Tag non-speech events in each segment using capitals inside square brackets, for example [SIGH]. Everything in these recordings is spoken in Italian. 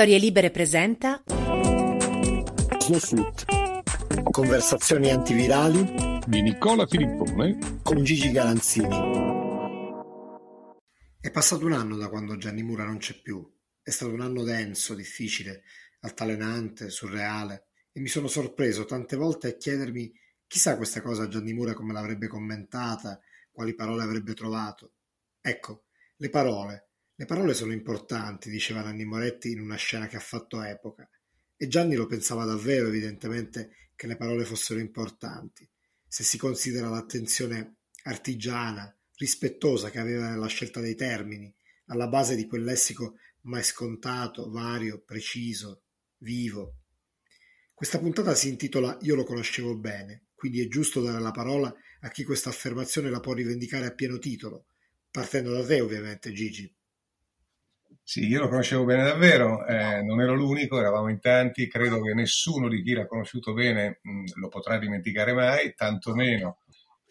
Storie Libere presenta Snowflut. Conversazioni antivirali di Nicola Filippone con Gigi Galanzini. È passato un anno da quando Gianni Mura non c'è più. È stato un anno denso, difficile, altalenante, surreale e mi sono sorpreso tante volte a chiedermi chissà questa cosa Gianni Mura come l'avrebbe commentata, quali parole avrebbe trovato. Ecco, le parole le parole sono importanti, diceva Nanni Moretti in una scena che ha fatto epoca, e Gianni lo pensava davvero, evidentemente, che le parole fossero importanti, se si considera l'attenzione artigiana, rispettosa che aveva nella scelta dei termini, alla base di quel lessico mai scontato, vario, preciso, vivo. Questa puntata si intitola Io lo conoscevo bene, quindi è giusto dare la parola a chi questa affermazione la può rivendicare a pieno titolo, partendo da te ovviamente Gigi. Sì, io lo conoscevo bene davvero, eh, non ero l'unico, eravamo in tanti, credo che nessuno di chi l'ha conosciuto bene mh, lo potrà dimenticare mai, tantomeno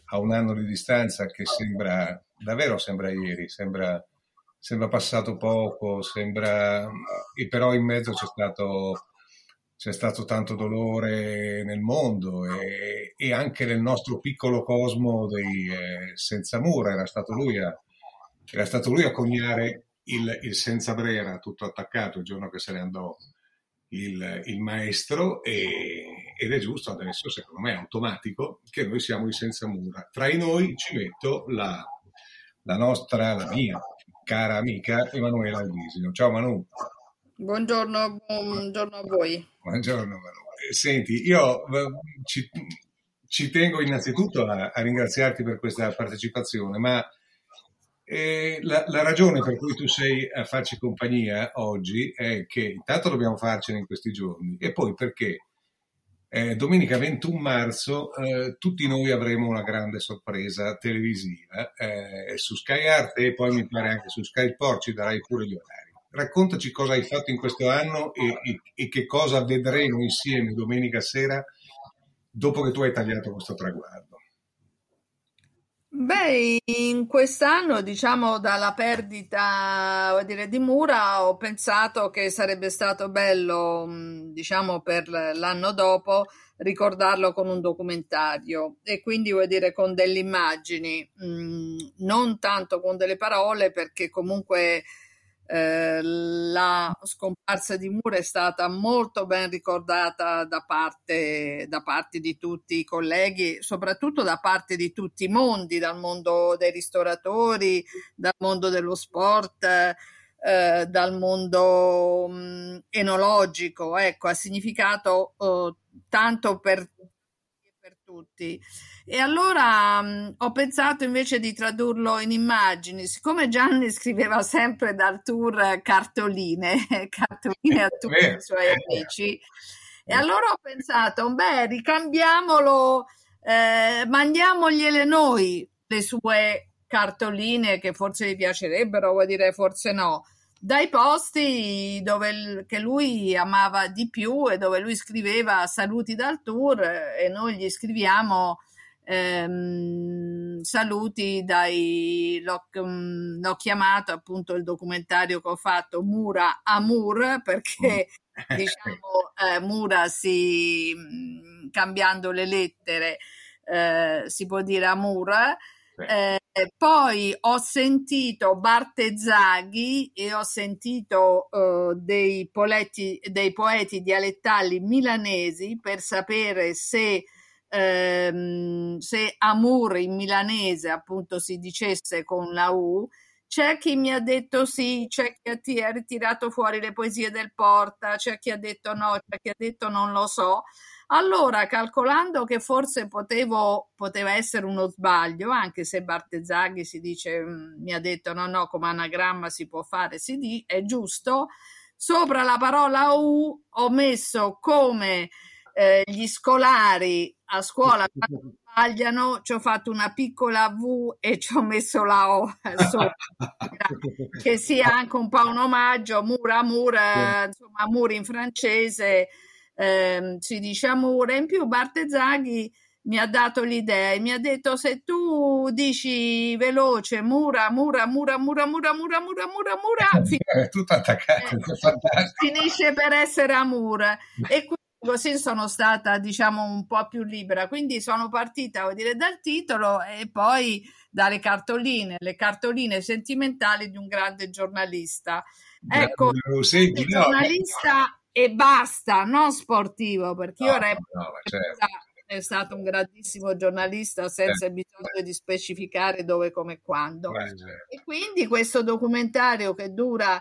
a un anno di distanza che sembra, davvero sembra ieri, sembra, sembra passato poco, sembra, e però in mezzo c'è stato, c'è stato tanto dolore nel mondo e, e, anche nel nostro piccolo cosmo dei eh, senza mura, era stato lui a, era stato lui a coniare il, il senza brera tutto attaccato il giorno che se ne andò il, il maestro e, ed è giusto adesso, secondo me è automatico, che noi siamo i senza mura. Tra i noi ci metto la, la nostra, la mia cara amica Emanuela Albisino. Ciao Manu. Buongiorno, buongiorno a voi. Buongiorno Manu. Senti, io eh, ci, ci tengo innanzitutto a, a ringraziarti per questa partecipazione, ma la, la, ragione per cui tu sei a farci compagnia oggi è che intanto dobbiamo farcene in questi giorni e poi perché eh, domenica 21 marzo eh, tutti noi avremo una grande sorpresa televisiva eh, su Sky Art e poi mi pare anche su Sky Sport ci darai pure gli orari. Raccontaci cosa hai fatto in questo anno e, e, e che cosa vedremo insieme domenica sera dopo che tu hai tagliato questo traguardo. Beh, in quest'anno, diciamo, dalla perdita, dire, di Mura, ho pensato che sarebbe stato bello, diciamo, per l'anno dopo ricordarlo con un documentario e quindi vuol dire con delle immagini, non tanto con delle parole, perché comunque eh, la scomparsa di Moore è stata molto ben ricordata da parte, da parte di tutti i colleghi, soprattutto da parte di tutti i mondi, dal mondo dei ristoratori, dal mondo dello sport, eh, dal mondo mh, enologico. Ecco, ha significato eh, tanto per tutti. E allora mh, ho pensato invece di tradurlo in immagini, siccome Gianni [LAUGHS] scriveva sempre dal tour cartoline, [LAUGHS] cartoline a tutti i suoi amici, e allora ho pensato, beh, ricambiamolo, eh, mandiamogliele noi le sue cartoline che forse gli piacerebbero, vuol dire forse no dai posti dove che lui amava di più e dove lui scriveva saluti dal tour e noi gli scriviamo ehm, saluti dai l'ho, mm, l'ho, chiamato appunto il documentario che ho fatto Mura Amur perché mm. [LAUGHS] diciamo eh, Mura si mm, cambiando le lettere eh, si può dire Amur eh, poi ho sentito Bartezzaghi e ho sentito uh, dei, poeti, dei poeti dialettali milanesi per sapere se, ehm, se Amur in milanese appunto si dicesse con la U. C'è chi mi ha detto sì, c'è chi ha ritirato fuori le poesie del Porta, c'è chi ha detto no, c'è chi ha detto non lo so. Allora, calcolando che forse potevo, poteva essere uno sbaglio, anche se Bartezzaghi si dice, mm, mi ha detto no, no, come anagramma si può fare, si di, è giusto, sopra la parola U ho messo come eh, gli scolari a scuola quando sbagliano, ci ho fatto una piccola V e ci ho messo la O sopra, [LAUGHS] che sia anche un po' un omaggio, mura, mura, insomma, mura in francese, eh, si dice amore. In più Bartezzaghi mi ha dato l'idea e mi ha detto se tu dici veloce mura, mura, mura, mura, mura, mura, mura, mura, mura, [LAUGHS] è tutto attaccato, eh, finisce per essere Amur. E così sono stata, diciamo, un po' più libera. Quindi sono partita, vuol dire, dal titolo e poi dalle cartoline, le cartoline sentimentali di un grande giornalista. Ecco, giornalista e basta, non sportivo, perché no, io reputo no, certo è stato un grandissimo giornalista senza eh, bisogno di specificare dove, come quando. Eh, e quindi questo documentario che dura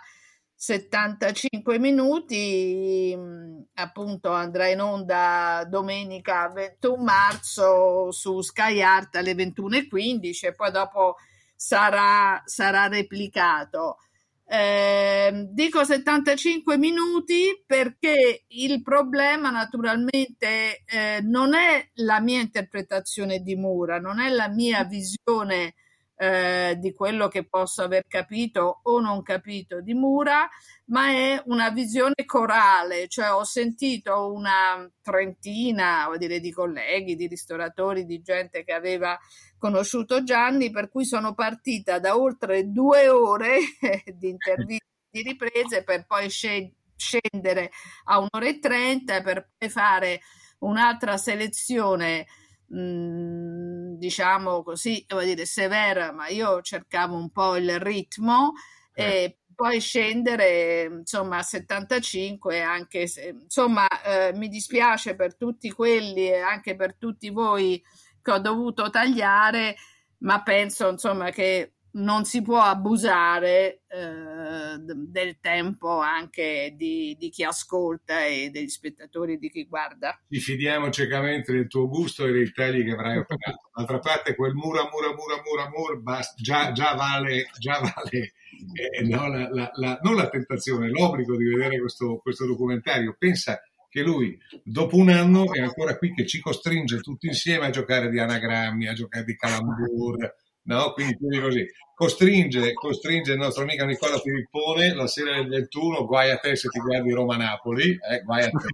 75 minuti, mm, appunto andrà in onda domenica 21 marzo su Sky Art alle 21.15 e poi dopo sarà, sarà replicato. Eh, dico 75 minuti perché il problema naturalmente eh, non è la mia interpretazione di Mura, non è la mia visione eh, di quello che posso aver capito o non capito di Mura, ma è una visione corale, cioè ho sentito una trentina, dire, di colleghi, di ristoratori, di gente che aveva conosciuto Gianni, per cui sono partita da oltre due ore [LAUGHS] di interviste, di riprese, per poi scendere a un'ora e trenta, per poi fare un'altra selezione Mhmm, diciamo così, devo dire severa, ma io cercavo un po' il ritmo eh. e poi scendere insomma a 75 anche se insomma eh, mi dispiace per tutti quelli e anche per tutti voi che ho dovuto tagliare ma penso insomma che non si può abusare eh, del tempo anche di, di, chi ascolta e degli spettatori di chi guarda. Ci fidiamo ciecamente del tuo gusto e dei tagli che avrai operato. D'altra parte quel mura, mura, mura, mura, mura, basta, già, già, vale, già vale eh, no, la, la, la, non la tentazione, l'obbligo di vedere questo, questo documentario. Pensa che lui dopo un anno è ancora qui che ci costringe tutti insieme a giocare di anagrammi, a giocare di calambur, no? Quindi quindi così. Costringe, costringe il nostro amico Nicola Filippone la sera del 21, guai a te se ti guardi Roma-Napoli, eh, guai a te.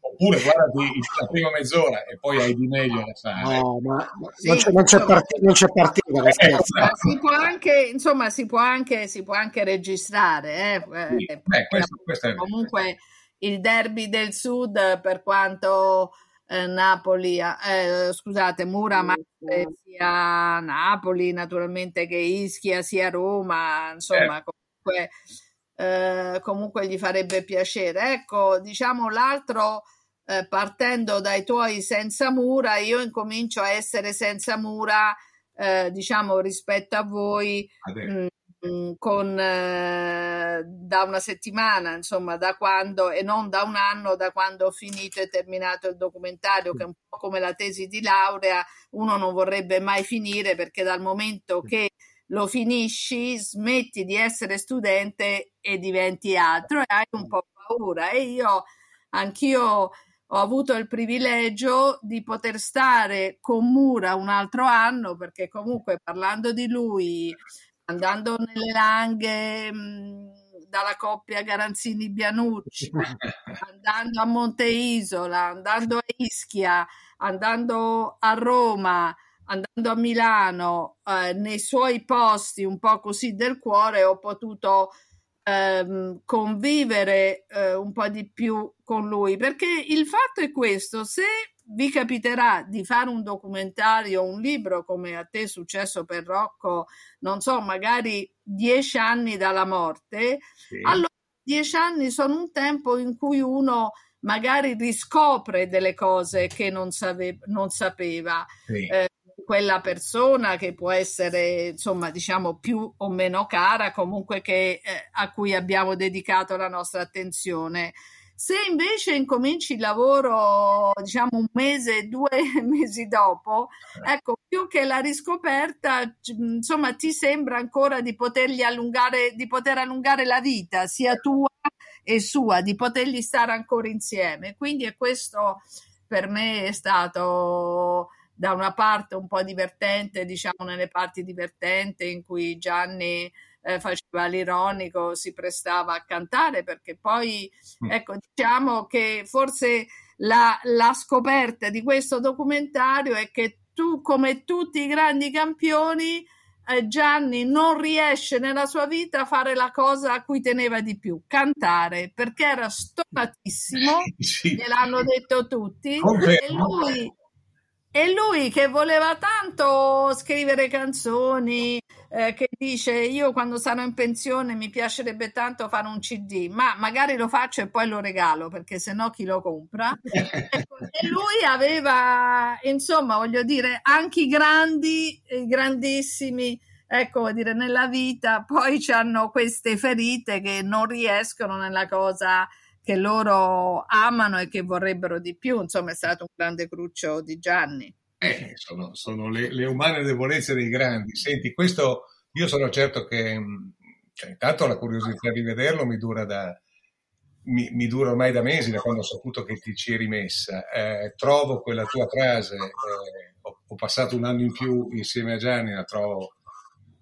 Oppure guardati la prima mezz'ora e poi hai di meglio da fare. No, ma sì, non, c'è, non, c'è partita, non c'è partita. Eh, esatto. si può anche, insomma, si può anche, si può anche registrare. Eh? Sì, eh, eh questo, questo comunque il derby del sud, per quanto eh, Napoli, eh, scusate, Mura Marte sia Napoli naturalmente che Ischia sia Roma, insomma eh. comunque, eh, comunque gli farebbe piacere. Ecco, diciamo l'altro eh, partendo dai tuoi senza mura, io incomincio a essere senza mura, eh, diciamo rispetto a voi. Mh, Mm, con, eh, da una settimana, insomma, da quando e non da un anno, da quando ho finito e terminato il documentario, che è un po' come la tesi di laurea, uno non vorrebbe mai finire perché dal momento che lo finisci, smetti di essere studente e diventi altro e hai un po' paura. E io, anch'io ho avuto il privilegio di poter stare con Mura un altro anno perché comunque parlando di lui andando nelle langhe mh, dalla coppia Garanzini-Bianucci, [LAUGHS] andando a Monte Isola, andando a Ischia, andando a Roma, andando a Milano, eh, nei suoi posti un po' così del cuore, ho potuto ehm, convivere eh, un po' di più con lui, perché il fatto è questo, se vi capiterà di fare un documentario, un libro come a te è successo per Rocco, non so, magari dieci anni dalla morte, sì. allora dieci anni sono un tempo in cui uno magari riscopre delle cose che non, save- non sapeva. Sì. Eh, quella persona che può essere insomma diciamo più o meno cara comunque che, eh, a cui abbiamo dedicato la nostra attenzione se invece incominci il lavoro, diciamo un mese, due [LAUGHS] mesi dopo, ecco, più che la riscoperta, insomma, ti sembra ancora di potergli allungare, di poter allungare la vita, sia tua e sua, di potergli stare ancora insieme. Quindi è questo per me è stato da una parte un po' divertente, diciamo nelle parti divertenti in cui Gianni eh, faceva l'ironico, si prestava a cantare perché poi, mm. ecco, diciamo che forse la, la scoperta di questo documentario è che tu, come tutti i grandi campioni, eh, Gianni non riesce nella sua vita a fare la cosa a cui teneva di più, cantare, perché era stonatissimo, [LAUGHS] sì. gliel'hanno detto tutti, e lui, e lui che voleva tanto scrivere canzoni, eh, che dice io quando sarò in pensione mi piacerebbe tanto fare un CD, ma magari lo faccio e poi lo regalo perché sennò chi lo compra. [LAUGHS] e lui aveva, insomma, voglio dire, anche i grandi, i grandissimi, ecco, dire, nella vita poi hanno queste ferite che non riescono nella cosa che loro amano e che vorrebbero di più. Insomma, è stato un grande cruccio di Gianni. Eh, sono, sono le, le, umane debolezze dei grandi. Senti, questo io sono certo che, mm, cioè, intanto la curiosità di vederlo mi dura da, mi, mi, dura ormai da mesi, da quando ho saputo che ti ci eri messa. Eh, trovo quella tua frase, eh, ho, ho, passato un anno in più insieme a Gianni, la trovo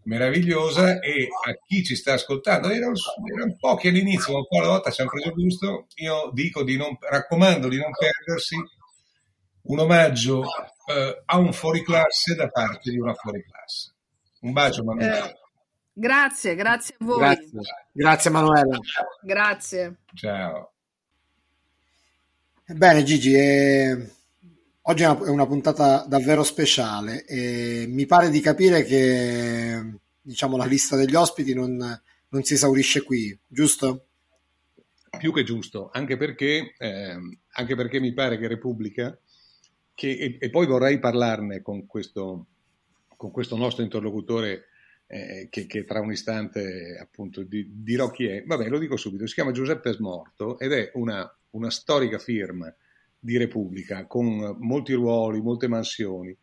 meravigliosa e a chi ci sta ascoltando, erano, erano pochi all'inizio, ma un po' alla volta ci hanno preso gusto, io dico di non, raccomando di non perdersi un omaggio eh, a un fuoriclasse da parte di una fuoriclasse. Un bacio Manuela. Eh, grazie, grazie a voi. Grazie, grazie Manuela. Grazie. Ciao. Bene Gigi, eh, oggi è una, è una, puntata davvero speciale e mi pare di capire che diciamo, la lista degli ospiti non, non si esaurisce qui, giusto? Più che giusto, anche perché, eh, anche perché mi pare che Repubblica, che, e, e, poi vorrei parlarne con questo, con questo nostro interlocutore eh, che, che, tra un istante appunto di, dirò chi è. Vabbè, lo dico subito, si chiama Giuseppe Smorto ed è una, una storica firma di Repubblica con molti ruoli, molte mansioni.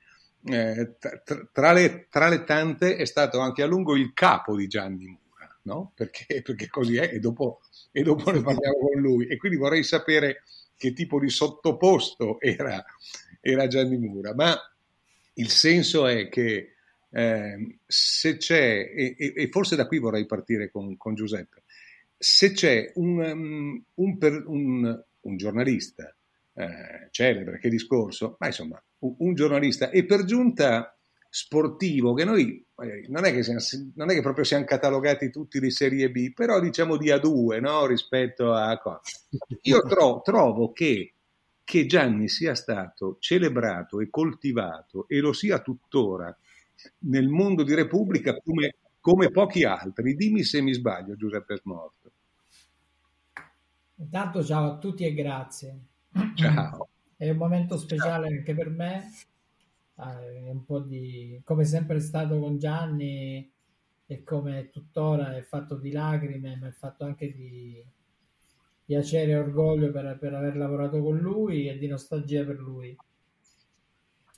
Eh, tra, tra, le, tra, le, tante è stato anche a lungo il capo di Gianni Mura, no? perché, perché così è e dopo, e dopo ne parliamo con lui. E quindi vorrei sapere che tipo di sottoposto era, era Gianni Mura. Ma il senso è che eh, se c'è, e, e, forse da qui vorrei partire con, con Giuseppe, se c'è un, um, un, un, un giornalista eh, celebre, che discorso, ma insomma, un, giornalista e per giunta sportivo, che noi non è che, siamo, non è che proprio siamo catalogati tutti di serie B, però diciamo di A2 no? rispetto a... Io tro, trovo che che Gianni sia stato celebrato e coltivato e lo sia tuttora nel mondo di Repubblica come, come pochi altri. Dimmi se mi sbaglio, Giuseppe Smorto. Intanto ciao a tutti e grazie. Ciao. È un momento speciale anche per me, eh, è un po' di come sempre è stato con Gianni e come tuttora è fatto di lacrime, ma è fatto anche di piacere e orgoglio per, per aver lavorato con lui e di nostalgia per lui.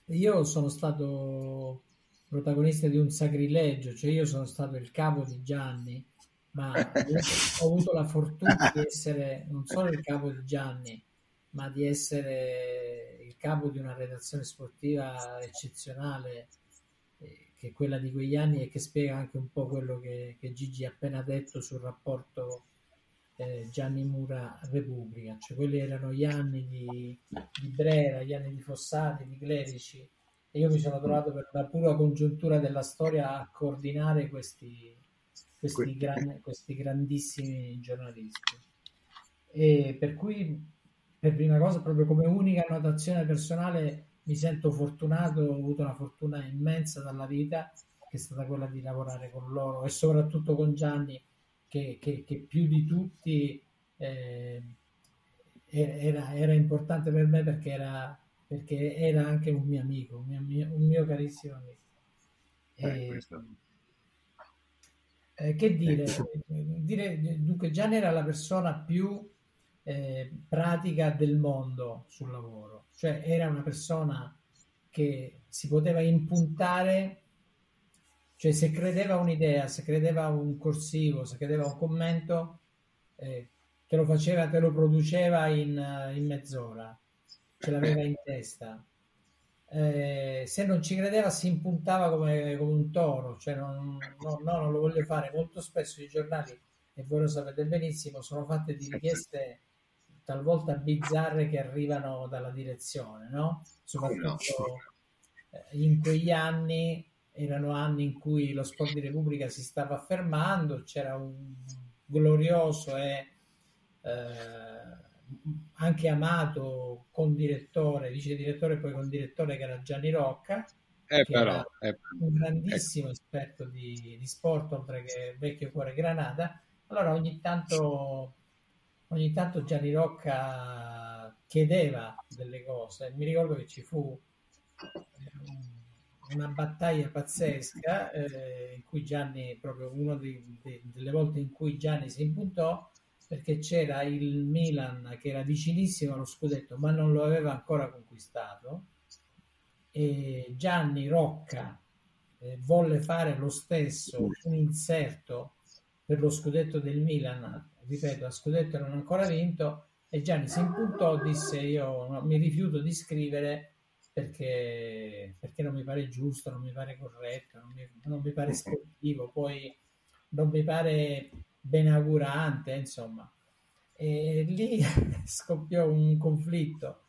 Io sono stato protagonista di un sacrilegio, cioè io sono stato il capo di Gianni, ma ho avuto la fortuna di essere non solo il capo di Gianni, ma di essere il capo di una redazione sportiva eccezionale, eh, che è quella di quegli anni e che spiega anche un po' quello che, che Gigi ha appena detto sul rapporto eh, Gianni Mura Repubblica, cioè quelli erano gli anni di, di Brera, gli anni di Fossati, di Clerici e io mi sono trovato per la pura congiuntura della storia a coordinare questi, questi, gran, questi grandissimi giornalisti. E per cui, per prima cosa, proprio come unica annotazione personale, mi sento fortunato, ho avuto una fortuna immensa dalla vita, che è stata quella di lavorare con loro e soprattutto con Gianni, che, che, che più di tutti eh, era, era, importante per me perché era, perché era anche un mio amico, un mio, un mio carissimo amico. E, eh, che dire, dire, dunque Gianni era la persona più eh, pratica del mondo sul lavoro, cioè era una persona che si poteva impuntare cioè, se credeva un'idea, se credeva un corsivo, se credeva un commento, eh, te lo faceva, te lo produceva in, in mezz'ora, ce l'aveva in testa. Eh, se non ci credeva si impuntava come, come un toro, cioè non, no, no, non lo voglio fare. Molto spesso i giornali, e voi lo sapete benissimo, sono fatte di richieste talvolta bizzarre che arrivano dalla direzione, no? Soprattutto no. in quegli anni erano anni in cui lo sport di Repubblica si stava affermando, c'era un glorioso e eh, anche amato con direttore, vice direttore e poi con direttore che era Gianni Rocca, eh, però, eh, un grandissimo eh. esperto di, di, sport, oltre che vecchio cuore Granada. Allora ogni tanto, ogni tanto Gianni Rocca chiedeva delle cose. Mi ricordo che ci fu una battaglia pazzesca eh, in cui Gianni, proprio una delle volte in cui Gianni si impuntò perché c'era il Milan che era vicinissimo allo scudetto ma non lo aveva ancora conquistato. E Gianni Rocca eh, volle fare lo stesso un inserto per lo scudetto del Milan. Ripeto, lo scudetto non ancora vinto e Gianni si impuntò disse io mi rifiuto di scrivere perché, perché non mi pare giusto, non mi pare corretto, non mi, non mi pare sportivo, poi non mi pare benaugurante, insomma. E lì [LAUGHS] scoppiò un conflitto,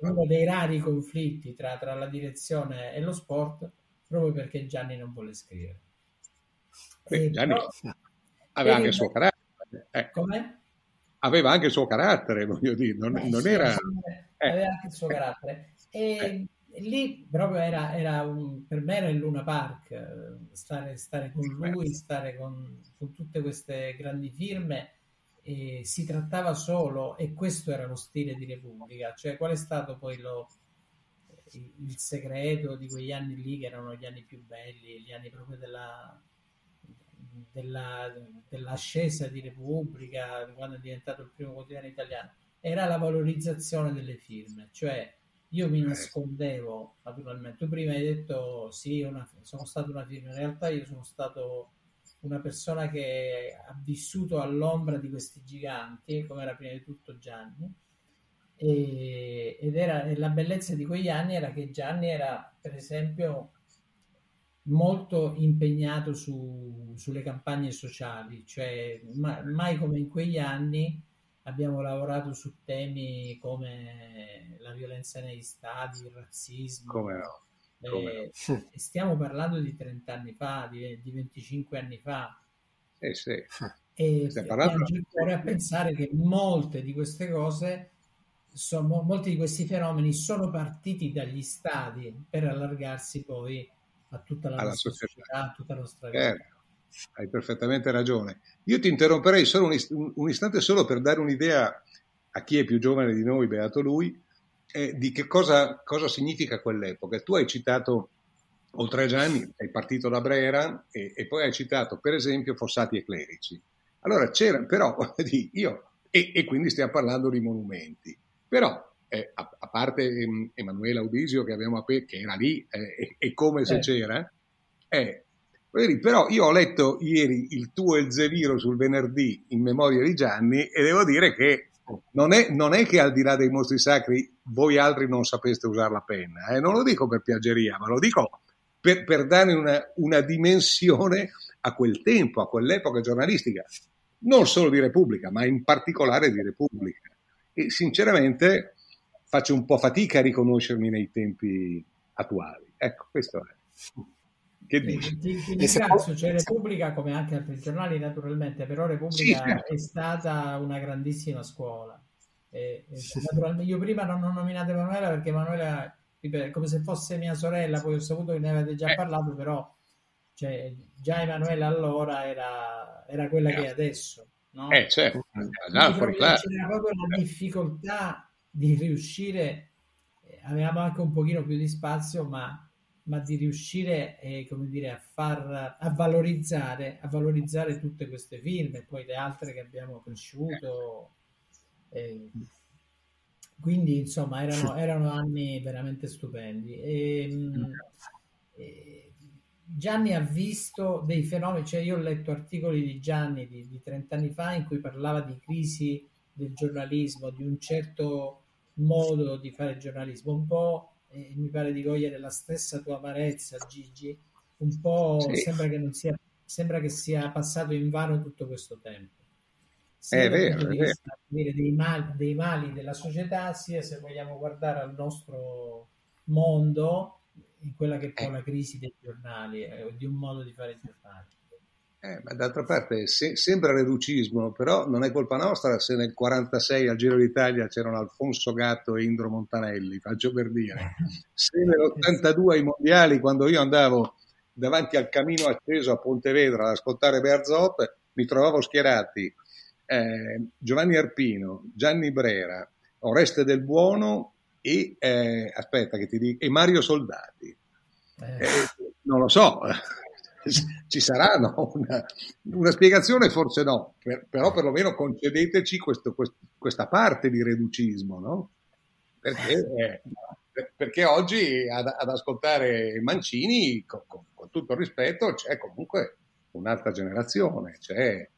uno dei rari conflitti tra, tra, la direzione e lo sport, proprio perché Gianni non vuole scrivere. Beh, Gianni però, aveva anche il suo carattere. Ecco. Aveva anche il suo carattere, [LAUGHS] voglio dire, non, eh, non era... Aveva anche il suo carattere. E eh. lì proprio era, era un, per me era il Luna Park, stare, stare con lui, stare con, con, tutte queste grandi firme. E si trattava solo, e questo era lo stile di Repubblica, cioè qual è stato poi lo, il segreto di quegli anni lì, che erano gli anni più belli, gli anni proprio della, della, dell'ascesa di Repubblica, quando è diventato il primo quotidiano italiano, era la valorizzazione delle firme, cioè io mi nascondevo, naturalmente. Tu prima hai detto sì, una, sono stato una firma. In realtà io sono stato una persona che ha vissuto all'ombra di questi giganti, come era prima di tutto Gianni. E, ed era la bellezza di quegli anni era che Gianni era, per esempio, molto impegnato su, sulle campagne sociali, cioè ma, mai come in quegli anni abbiamo lavorato su temi come la violenza negli stadi, il razzismo. Come no? Come eh, no. [LAUGHS] Stiamo parlando di 30 anni fa, di, di 25 anni fa. Eh sì. E parlando... ancora a pensare che molte di queste cose, sono, molti di questi fenomeni sono partiti dagli stadi per allargarsi poi a tutta la Alla nostra società, a tutta la nostra vita. Eh hai perfettamente ragione. Io ti interromperei solo un, un, istante solo per dare un'idea a chi è più giovane di noi, beato lui, eh, di che cosa, cosa, significa quell'epoca. Tu hai citato, oltre a Gianni, hai partito da Brera e, e, poi hai citato, per esempio, Fossati e Clerici. Allora c'era, però, [LAUGHS] io, e, e quindi stiamo parlando di monumenti, però eh, a, a, parte eh, Emanuela Udisio che, abbiamo appena, che era lì eh, e, come se eh. c'era, eh, però io ho letto ieri il tuo Elzeviro sul venerdì in memoria di Gianni e devo dire che non è, non è che al di là dei mostri sacri voi altri non sapeste usare la penna, eh? non lo dico per piaggeria, ma lo dico per, per dare una, una dimensione a quel tempo, a quell'epoca giornalistica, non solo di Repubblica, ma in particolare di Repubblica. E sinceramente faccio un po' fatica a riconoscermi nei tempi attuali. Ecco, questo è. Che dici? Ti, ti ringrazio, c'è Repubblica come anche altri giornali naturalmente, però Repubblica sì, certo. è stata una grandissima scuola. E, e sì. Io prima non ho nominato Emanuela perché Emanuela è come se fosse mia sorella, poi ho saputo che ne avete già eh. parlato, però cioè, già Emanuela allora era, era quella eh. che è adesso. No? Eh, certo. No, c'era proprio la difficoltà di riuscire, eh, avevamo anche un pochino più di spazio, ma ma di riuscire eh, come dire, a, far, a, valorizzare, a valorizzare tutte queste firme, poi le altre che abbiamo cresciuto. Eh, quindi insomma erano, erano, anni veramente stupendi. E, ehm, e, Gianni ha visto dei fenomeni, cioè io ho letto articoli di Gianni di, di 30 anni fa in cui parlava di crisi del giornalismo, di un certo modo di fare giornalismo, un po' e mi pare di cogliere la stessa tua amarezza, Gigi. Un po' sì. sembra, che non sia, sembra che sia passato in vano tutto questo tempo. sia è vero, è vero. Dei, mali, dei mali della società, sia se vogliamo guardare al nostro mondo in quella che è poi eh. la crisi dei giornali, eh, di un modo di fare i giornali. Eh, ma d'altra parte se, sembra reducismo, però non è colpa nostra se nel 46 al Giro d'Italia c'erano Alfonso Gatto e Indro Montanelli, faccio per dire. [LAUGHS] Se nell'82 ai mondiali, quando io andavo davanti al camino acceso a Pontevedra ad ascoltare Berzot, mi trovavo schierati eh, Giovanni Arpino, Gianni Brera, Oreste del Buono e, eh, aspetta che ti dico, e Mario Soldati. Eh. eh non lo so, [LAUGHS] ci sarà no? una, una, spiegazione, forse no, per, però perlomeno concedeteci questo, questo, questa parte di reducismo, no? Perché, eh, perché oggi ad, ad, ascoltare Mancini, con, con, con, tutto il rispetto, c'è comunque un'altra generazione, c'è,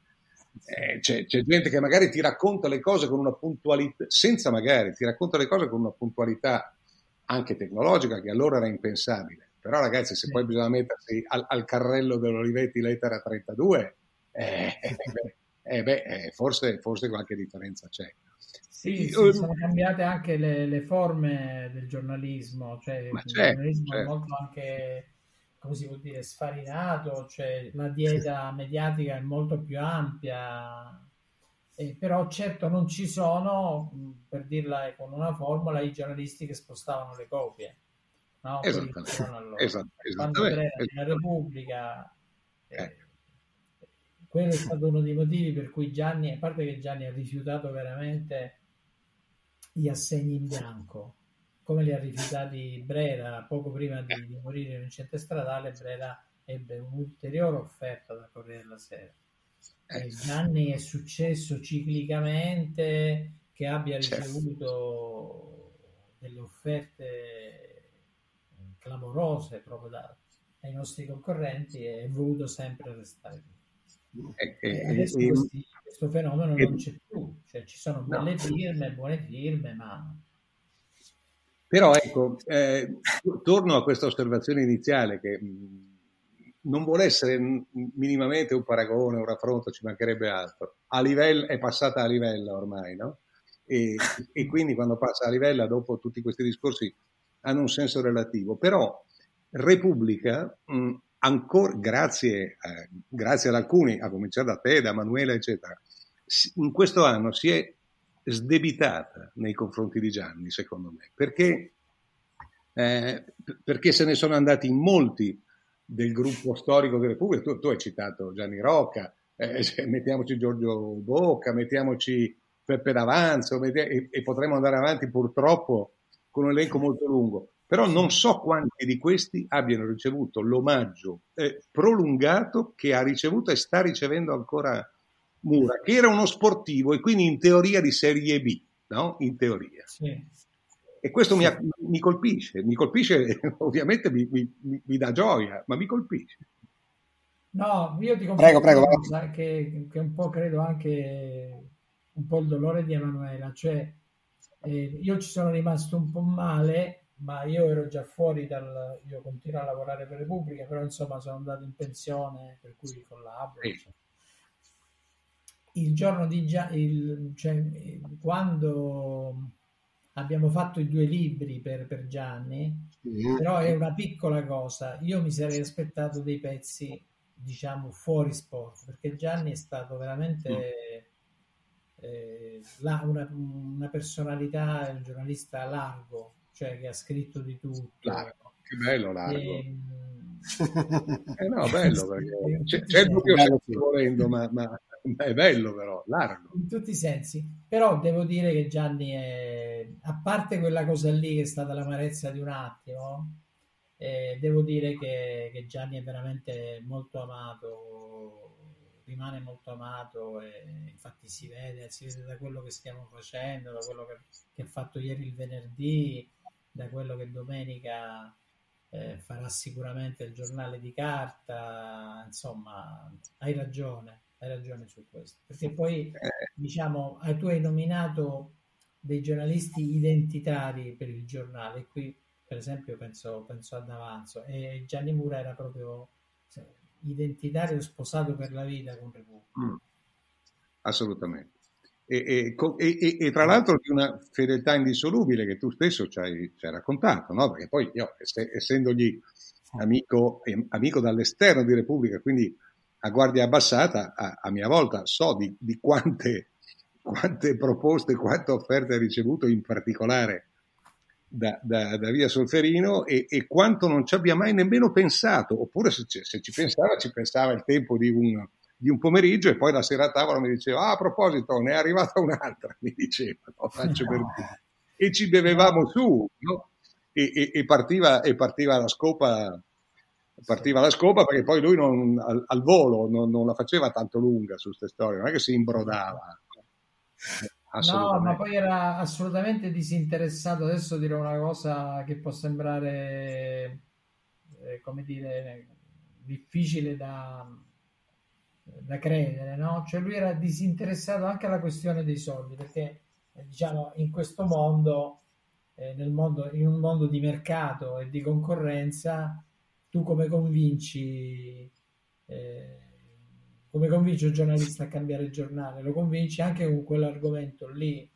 eh, c'è, c'è, gente che magari ti racconta le cose con una puntualità, senza magari, ti racconta le cose con una puntualità anche tecnologica che allora era impensabile però ragazzi, se sì. poi bisogna mettersi al, al carrello dell'Olivetti lettera 32, eh, eh, beh, eh, forse, forse, qualche differenza c'è. Sì, sì sono cambiate anche le, le, forme del giornalismo, cioè il certo, giornalismo certo. è molto anche, come si può dire, sfarinato, cioè la dieta mediatica è molto più ampia, eh, però certo non ci sono, per dirla con una formula, i giornalisti che spostavano le copie no? Esattamente. Allora. Esatto, Quando era nella Repubblica, eh, eh. quello è stato uno dei motivi per cui Gianni, a parte che Gianni ha rifiutato veramente gli assegni in bianco, come li ha rifiutati Brera poco prima di, di morire in un centro stradale, Brera ebbe un'ulteriore offerta da Corriere della Sera. Eh. Gianni è successo ciclicamente che abbia certo. ricevuto delle offerte clamorose proprio da, dai nostri concorrenti e è voluto sempre restare lì. E, e, adesso e, questi, questo fenomeno non c'è più, cioè ci sono belle no. firme, buone firme, ma... Però ecco, eh, torno a questa osservazione iniziale che mh, non vuole essere minimamente un paragone, un raffronto, ci mancherebbe altro. A livello, è passata a livello ormai, no? E, e, quindi quando passa a livello, dopo tutti questi discorsi hanno un senso relativo, però Repubblica, mh, ancora, grazie, eh, grazie ad alcuni, a cominciare da te, da Manuela, eccetera, in questo anno si è sdebitata nei confronti di Gianni, secondo me, perché, eh, perché se ne sono andati in molti del gruppo storico di Repubblica, tu, tu hai citato Gianni Rocca, eh, [LAUGHS] mettiamoci Giorgio Bocca, mettiamoci Peppe D'Avanzo, mettiamo, e, e potremmo andare avanti purtroppo con un elenco molto lungo, però non so quanti di questi abbiano ricevuto l'omaggio eh, prolungato che ha ricevuto e sta ricevendo ancora Mura, che era uno sportivo e quindi in teoria di serie B, no? In teoria. Sì. E questo mi, mi, colpisce, mi colpisce, [LAUGHS] ovviamente mi, mi, mi, dà gioia, ma mi colpisce. No, io ti prego, prego, una cosa che, che un po' credo anche un po' il dolore di Emanuela, cioè eh, io ci sono rimasto un po' male, ma io ero già fuori dal... Io continuo a lavorare per Repubblica, però insomma sono andato in pensione, per cui collaboro. Sì. Cioè. Il giorno di già... Il, cioè, quando abbiamo fatto i due libri per, per Gianni, mm-hmm. però è una piccola cosa. Io mi sarei aspettato dei pezzi, diciamo, fuori sport, perché Gianni è stato veramente... Eh, la, una, una, personalità, un giornalista largo, cioè che ha scritto di tutto. Largo, che bello largo. E, [LAUGHS] eh no, bello, [LAUGHS] perché c'è, c'è il dubbio volendo, ma, ma, è bello però, largo. In tutti i sensi. Però devo dire che Gianni è, a parte quella cosa lì che è stata l'amarezza di un attimo, eh, devo dire che, che Gianni è veramente molto amato rimane molto amato e infatti si vede, si vede da quello che stiamo facendo, da quello che, che ha fatto ieri il venerdì, da quello che domenica eh, farà sicuramente il giornale di carta, insomma, hai ragione, hai ragione su questo, perché poi diciamo, tu hai nominato dei giornalisti identitari per il giornale, qui per esempio penso, penso ad Avanzo. E Gianni Mura era proprio identitario sposato per la vita con Repubblica. Mm. assolutamente. E, e, e, e, tra l'altro di una fedeltà indissolubile che tu stesso ci hai, ci hai raccontato, no? perché poi io, essendogli amico, amico dall'esterno di Repubblica, quindi a guardia abbassata, a, a mia volta so di, di quante, quante, proposte, quante offerte ha ricevuto in particolare da, da, da Via Solferino e, e, quanto non ci abbia mai nemmeno pensato, oppure se, se ci pensava, ci pensava il tempo di un di un pomeriggio e poi la sera a tavola mi diceva ah, a proposito ne è arrivata un'altra [LAUGHS] mi diceva no, faccio per dire. E ci bevevamo su no? e, e, e, partiva, e partiva la scopa partiva la scopa perché poi lui non, al, al, volo non, non, la faceva tanto lunga su queste storie non è che si imbrodava No, ma poi era assolutamente disinteressato. Adesso dirò una cosa che può sembrare, eh, come dire, difficile da, da credere, no? Cioè lui era disinteressato anche alla questione dei soldi, perché eh, diciamo in questo mondo, eh, nel mondo, in un mondo di mercato e di concorrenza, tu come convinci, eh, come convinci un giornalista a cambiare il giornale? Lo convinci anche con quell'argomento lì.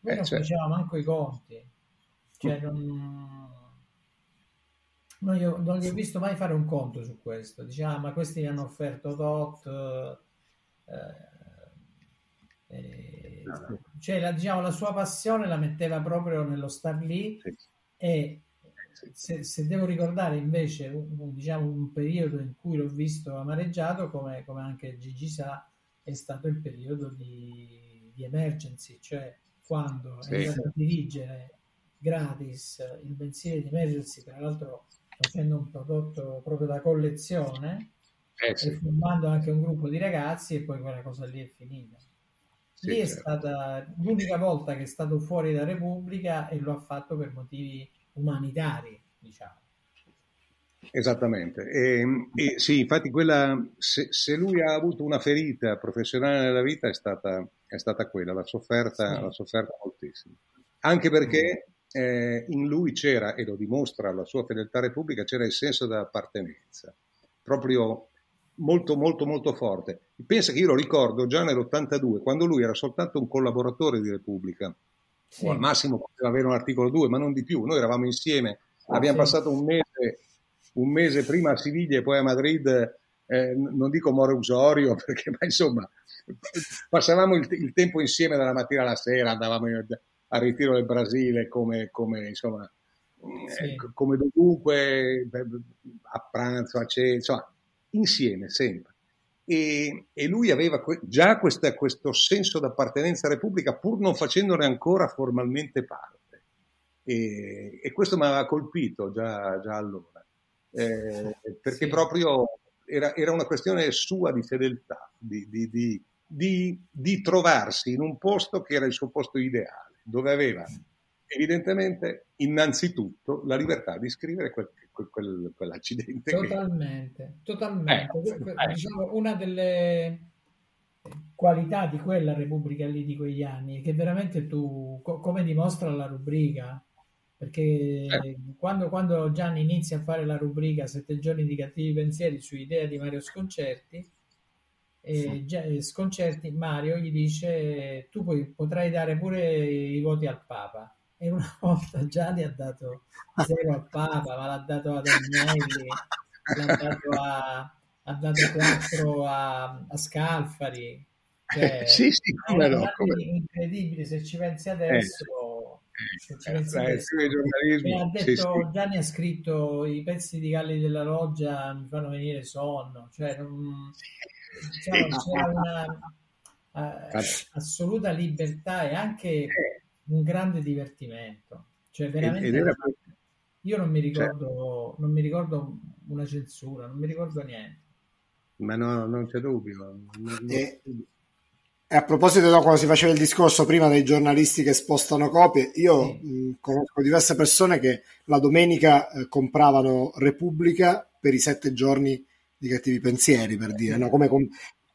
Noi eh, non certo. faceva manco i conti, cioè non gli, ho, non gli, ho, visto mai fare un conto su questo. Diciamo, ah, ma questi mi hanno offerto tot. Eh, eh, cioè, la, diciamo, la sua passione la metteva proprio nello star lì sì. e se, se, devo ricordare invece un, diciamo, un periodo in cui l'ho visto amareggiato, come, come anche Gigi sa, è stato il periodo di, di emergency, cioè quando sì. è andato a dirigere gratis il benzine di emergency, tra l'altro facendo un prodotto proprio da collezione eh, sì. e formando anche un gruppo di ragazzi e poi quella cosa lì è finita. Sì, lì certo. è stata l'unica volta che è stato fuori da Repubblica e lo ha fatto per motivi umanitari, diciamo. Esattamente, e, e sì, infatti quella, se, se, lui ha avuto una ferita professionale nella vita è stata, è stata quella, l'ha sofferta, sì. l'ha sofferta moltissimo. Anche perché eh, in lui c'era, e lo dimostra la sua fedeltà repubblica, c'era il senso dell'appartenenza, proprio molto molto molto forte. Pensa che io lo ricordo già nell'82, quando lui era soltanto un collaboratore di Repubblica, sì. o al massimo poteva avere un articolo 2, ma non di più. Noi eravamo insieme, ah, abbiamo sì. passato un mese, un mese prima a Siviglia e poi a Madrid, eh, non dico Moreusorio, [LAUGHS] perché ma insomma passavamo il, il, tempo insieme dalla mattina alla sera, andavamo al ritiro del Brasile come, come insomma, sì. eh, come dovunque, a pranzo, a cena, insomma, insieme sempre. E, e lui aveva que- già questa, questo senso d'appartenenza alla Repubblica pur non facendone ancora formalmente parte. E, e questo mi aveva colpito già, già allora, eh, perché sì. proprio era, era, una questione sua di fedeltà, di, di, di, di trovarsi in un posto che era il suo posto ideale dove aveva evidentemente innanzitutto la libertà di scrivere quel, quel, quel, quell'accidente. Totalmente, che... totalmente. Eh, diciamo, una delle qualità di quella Repubblica lì di quegli anni è che veramente tu, co- come dimostra la rubrica, perché eh. quando, quando, Gianni inizia a fare la rubrica Sette giorni di cattivi pensieri su idea di Mario Sconcerti, sì. Sconcerti Mario gli dice tu poi potrai dare pure i voti al Papa e una [LAUGHS] volta Gianni ha dato zero al Papa ma l'ha dato ad Agnelli l'ha dato a ha dato 4 a, a Scalfari cioè, sì, sì, come no, come... incredibile se ci pensi adesso eh. ci pensi eh, adesso. ha detto sì, sì. Gianni ha scritto i pezzi di Galli della Loggia mi fanno venire sonno cioè non diciamo, c'è una uh, assoluta libertà e anche un grande divertimento. Cioè, veramente. Era... Io non mi ricordo, cioè... non mi ricordo una censura, non mi ricordo niente. Ma no, non c'è dubbio. E, e a proposito di quando si faceva il discorso prima dei giornalisti che spostano copie, io sì. mh, conosco diverse persone che la domenica eh, compravano Repubblica per i sette giorni di cattivi pensieri, per dire, no? come con,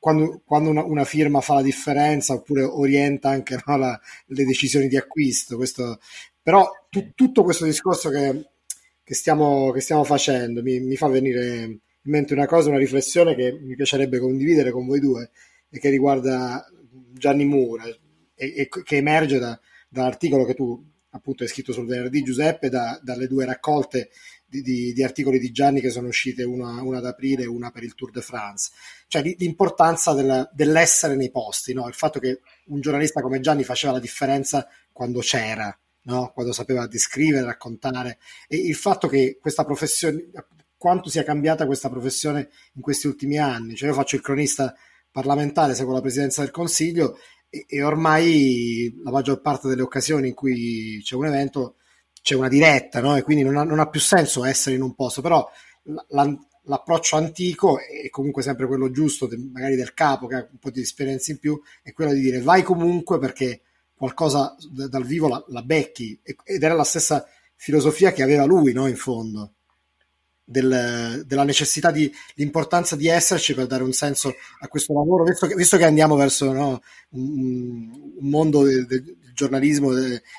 quando, quando una, una, firma fa la differenza oppure orienta anche no, la, le decisioni di acquisto. Questo, però tu, tutto questo discorso che, che, stiamo, che stiamo facendo mi, mi, fa venire in mente una cosa, una riflessione che mi piacerebbe condividere con voi due e che riguarda Gianni Mura, e, e, che emerge da, dall'articolo che tu appunto hai scritto sul venerdì, Giuseppe, da, dalle due raccolte di, di, articoli di Gianni che sono uscite, una, una, ad aprile e una per il Tour de France. Cioè l'importanza del, dell'essere nei posti, no? il fatto che un giornalista come Gianni faceva la differenza quando c'era, no? quando sapeva descrivere, raccontare, e il fatto che questa professione, quanto sia cambiata questa professione in questi ultimi anni. Cioè io faccio il cronista parlamentare, seguo la presidenza del Consiglio e, e ormai la maggior parte delle occasioni in cui c'è un evento c'è una diretta, no? E quindi non ha, non ha, più senso essere in un posto, però la, l'approccio antico è comunque sempre quello giusto, magari del capo che ha un po' di esperienza in più, è quello di dire vai comunque perché qualcosa dal vivo la, la becchi ed era la stessa filosofia che aveva lui, no? In fondo del, della necessità di l'importanza di esserci per dare un senso a questo lavoro, visto che, visto che andiamo verso no, un, un, mondo del, del giornalismo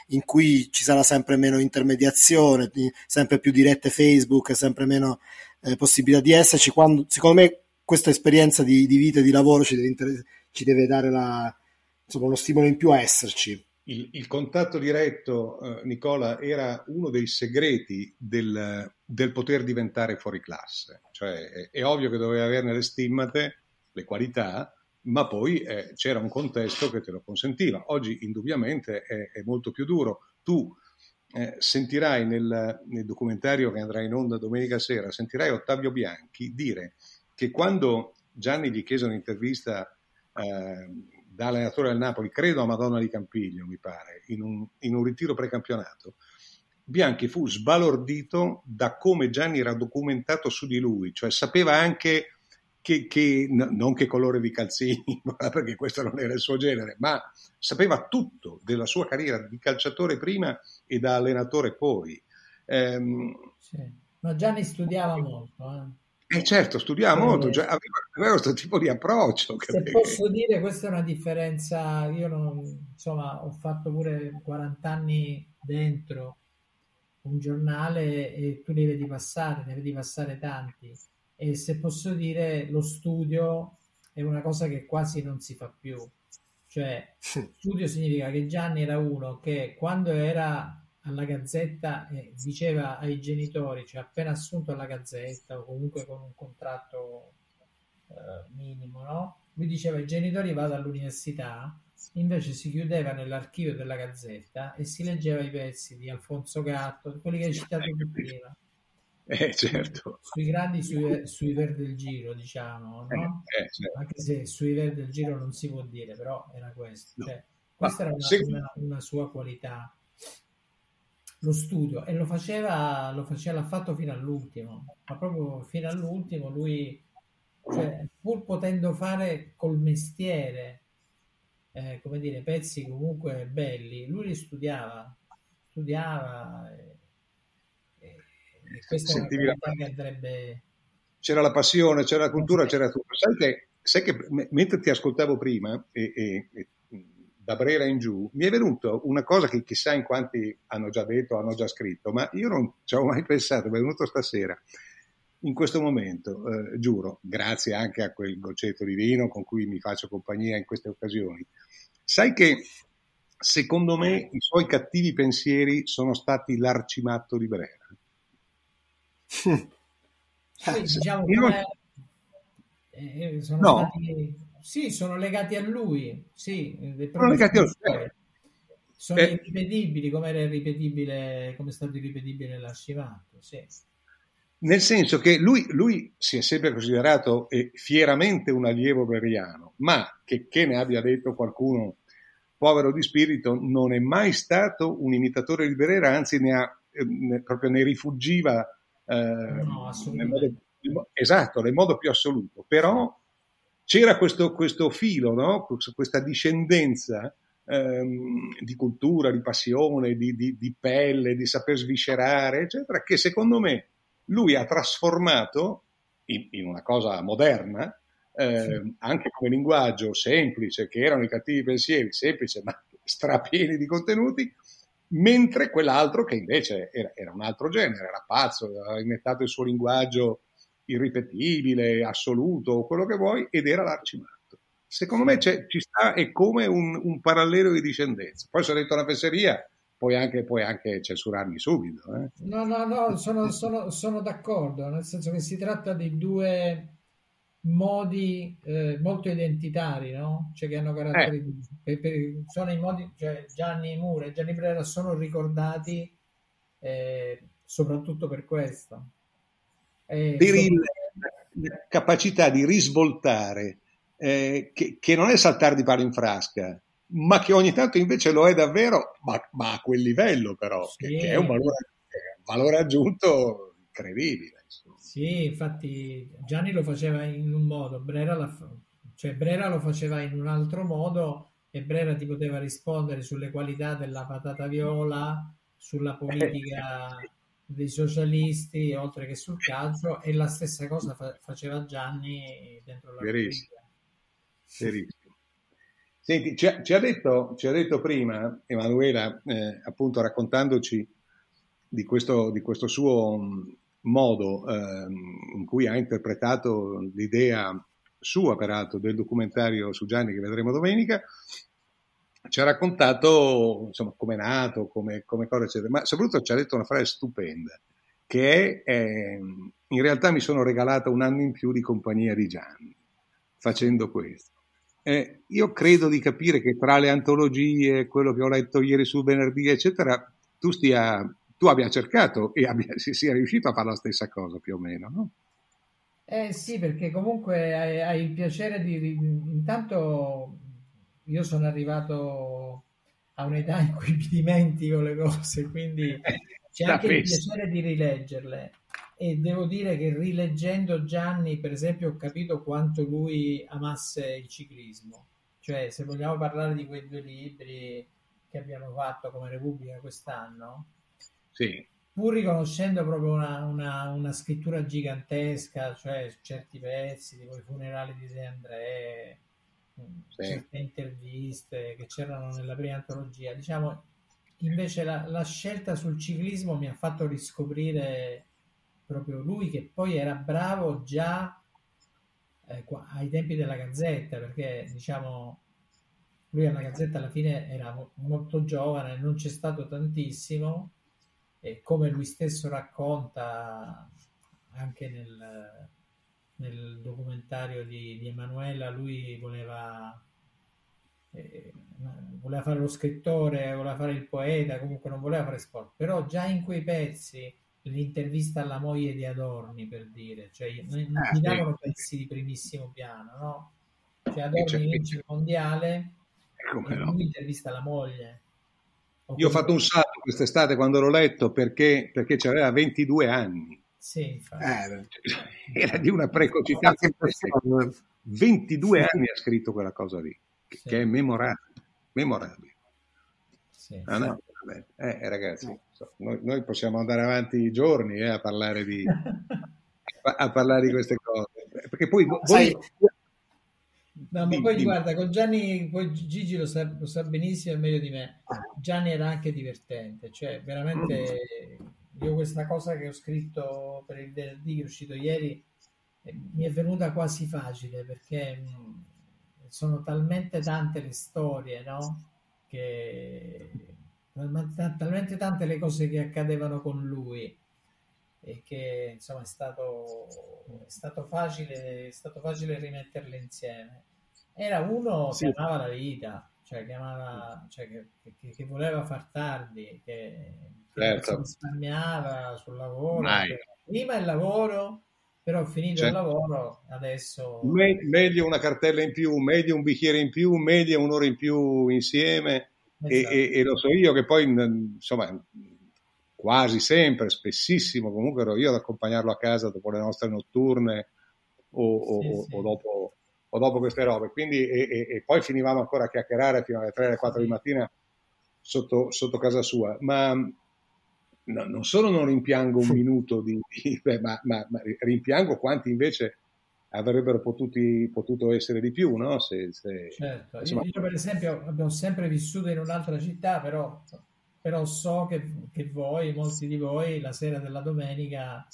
in cui ci sarà sempre meno intermediazione, sempre più dirette Facebook, sempre meno eh, possibilità di esserci, quando secondo me questa esperienza di, di vita e di lavoro ci deve, ci deve dare la, insomma, uno stimolo in più a esserci il, il contatto diretto, eh, Nicola, era uno dei segreti del, del poter diventare fuori classe. Cioè, è, è, ovvio che doveva averne le stimmate, le qualità, ma poi eh, c'era un contesto che te lo consentiva. Oggi, indubbiamente, è, è molto più duro. Tu eh, sentirai nel, nel, documentario che andrà in onda domenica sera, sentirai Ottavio Bianchi dire che quando Gianni gli chiese un'intervista eh, da allenatore del Napoli, credo a Madonna di Campiglio, mi pare, in un, in un ritiro precampionato, Bianchi fu sbalordito da come Gianni era documentato su di lui, cioè sapeva anche che, che n- non che colore di calzini, [LAUGHS] perché questo non era il suo genere, ma sapeva tutto della sua carriera di calciatore prima e da allenatore poi. Ehm, sì. Ma Gianni studiava molto. Eh. Eh certo, studiava molto, cioè, aveva, aveva questo tipo di approccio. Se che... posso dire, questa è una differenza, io non, insomma, ho fatto pure 40 anni dentro un giornale e tu li vedi passare, ne vedi passare tanti e se posso dire lo studio è una cosa che quasi non si fa più. Cioè, studio significa che Gianni era uno che quando era alla Gazzetta e diceva ai genitori, cioè appena assunto alla Gazzetta o comunque con un contratto eh, minimo, no? Lui diceva ai genitori vado all'università, invece si chiudeva nell'archivio della Gazzetta e si leggeva i pezzi di Alfonso Gatto, quelli che hai citato prima. Eh, [LAUGHS] certo. Sui grandi, sui, sui ver del giro, diciamo, no? Eh, eh, certo. Anche se sui ver del giro non si può dire, però era questo. Cioè, questa era una, una, una sua qualità lo studio e lo faceva, lo faceva, l'ha fatto fino all'ultimo, ma proprio fino all'ultimo lui, cioè, pur potendo fare col mestiere, eh, come dire, pezzi comunque belli, lui li studiava, studiava e, e, e questa Sentivi è una cosa che andrebbe... C'era la passione, c'era la cultura, c'era tutto. Sai che, sai che mentre ti ascoltavo prima e, e da Brera in giù, mi è venuto una cosa che chissà in quanti hanno già detto, hanno già scritto, ma io non ci avevo mai pensato, mi è venuto stasera, in questo momento, eh, giuro, grazie anche a quel goccetto di vino con cui mi faccio compagnia in queste occasioni. Sai che secondo me i suoi cattivi pensieri sono stati l'arcimatto di Brera. Sì, diciamo io... eh, sono no. stati sì, sono legati a lui, sì, sono legati a lui. Sono eh. irripetibili, come era irripetibile, come è stato irripetibile l'arcivato, sì. Nel senso che lui, lui, si è sempre considerato eh, fieramente un allievo beriano, ma che, che ne abbia detto qualcuno povero di spirito, non è mai stato un imitatore di Berera, anzi ne ha, eh, ne, proprio ne rifuggiva eh, no, nel modo, esatto, nel modo più assoluto. Però c'era questo, questo filo, no? questa discendenza ehm, di cultura, di passione, di, di, di, pelle, di saper sviscerare, eccetera, che secondo me lui ha trasformato in, in una cosa moderna, eh, sì. anche come linguaggio semplice, che erano i cattivi pensieri, semplice ma strapieni di contenuti, mentre quell'altro che invece era, era un altro genere, era pazzo, aveva inventato il suo linguaggio irripetibile, assoluto, quello che vuoi, ed era l'Arcimatto. secondo me ci sta, è come un, un, parallelo di discendenza. Poi se ho detto una fesseria, puoi anche, puoi anche censurarmi subito. Eh? No, no, no, sono, sono, sono, d'accordo, nel senso che si tratta di due modi eh, molto identitari, no? Cioè che hanno caratteri, eh. sono i modi, cioè Gianni Mure e Gianni Brera sono ricordati eh, soprattutto per questo. Eh, per il, la capacità di risvoltare, eh, che, che, non è saltare di palo in frasca, ma che ogni tanto invece lo è davvero, ma, ma a quel livello però, sì. che, che, è un valore, un valore aggiunto incredibile. Insomma. Sì, infatti Gianni lo faceva in un modo, Brera, la, cioè Brera lo faceva in un altro modo e Brera ti poteva rispondere sulle qualità della patata viola, sulla politica dei socialisti, oltre che sul calcio, e la stessa cosa fa- faceva Gianni dentro la Verissimo. Verissimo. Senti, ci ha, ci ha, detto, ci ha detto prima Emanuela, eh, appunto raccontandoci di questo, di questo suo modo eh, in cui ha interpretato l'idea sua, peraltro, del documentario su Gianni che vedremo domenica, ci ha raccontato insomma come è nato, come, come cosa eccetera, ma soprattutto ci ha detto una frase stupenda, che è eh, in realtà mi sono regalata un anno in più di compagnia di Gianni facendo questo. Eh, io credo di capire che tra le antologie, quello che ho letto ieri sul venerdì, eccetera, tu, stia, tu abbia cercato e abbia, si sia riuscito a fare la stessa cosa più o meno, no? Eh sì, perché comunque hai, hai il piacere di... Intanto io sono arrivato a un'età in cui mi dimentico le cose, quindi c'è anche il piacere di rileggerle e devo dire che rileggendo Gianni, per esempio, ho capito quanto lui amasse il ciclismo. Cioè, se vogliamo parlare di quei due libri che abbiamo fatto come Repubblica quest'anno, sì. pur riconoscendo proprio una, una, una, scrittura gigantesca, cioè certi pezzi, tipo i funerali di De André, sì. certe interviste che c'erano nella prima antologia, diciamo, invece la, la scelta sul ciclismo mi ha fatto riscoprire proprio lui che poi era bravo già eh, ai tempi della Gazzetta, perché diciamo lui alla Gazzetta alla fine era molto giovane, non c'è stato tantissimo e come lui stesso racconta anche nel, nel documentario di, di Emanuela, lui voleva, eh, voleva fare lo scrittore, voleva fare il poeta, comunque non voleva fare sport, però già in quei pezzi l'intervista alla moglie di Adorni per dire, cioè non ah, mi davano pezzi di primissimo piano, no? Cioè Adorni vince il mondiale e lui intervista la moglie. Io ho fatto un salto quest'estate quando l'ho letto perché, perché aveva 22 anni. Sì, eh, [LAUGHS] era di una precocità. 22 anni ha scritto quella cosa lì, sì. che è memorabile. memorabile. Sì, ah, no? Eh, ragazzi, noi, noi, possiamo andare avanti giorni eh, a, parlare di, [LAUGHS] a parlare di queste cose. Perché poi voi... Sai, No, ma poi guarda, con Gianni, poi Gigi lo sa, lo sa, benissimo e meglio di me. Gianni era anche divertente, cioè veramente io questa cosa che ho scritto per il venerdì che è uscito ieri eh, mi è venuta quasi facile perché mm, sono talmente tante le storie, no? Che talmente tante le cose che accadevano con lui e che insomma è stato, è stato, facile, è stato facile rimetterle insieme. Era uno sì. che amava la vita, cioè, che, amava, cioè che, che, che voleva far tardi, che, certo. risparmiava sul lavoro. Prima il lavoro, però finito certo. il lavoro, adesso... Me- meglio una cartella in più, meglio un bicchiere in più, meglio un'ora in più insieme Esatto. E, e, e, lo so io che poi, insomma, quasi sempre, spessissimo, comunque ero io ad accompagnarlo a casa dopo le nostre notturne o, sì, o, sì. o, dopo, o dopo, queste robe. Quindi, e, poi finivamo ancora a chiacchierare fino alle 3 alle 4 di mattina sotto, sotto casa sua. Ma no, non solo non rimpiango un [LAUGHS] minuto di, di ma, ma, ma, rimpiango quanti invece avrebbero potuti, potuto essere di più, no? Se, se, certo. insomma... io, per esempio abbiamo sempre vissuto in un'altra città, però, però so che, che, voi, molti di voi, la sera della domenica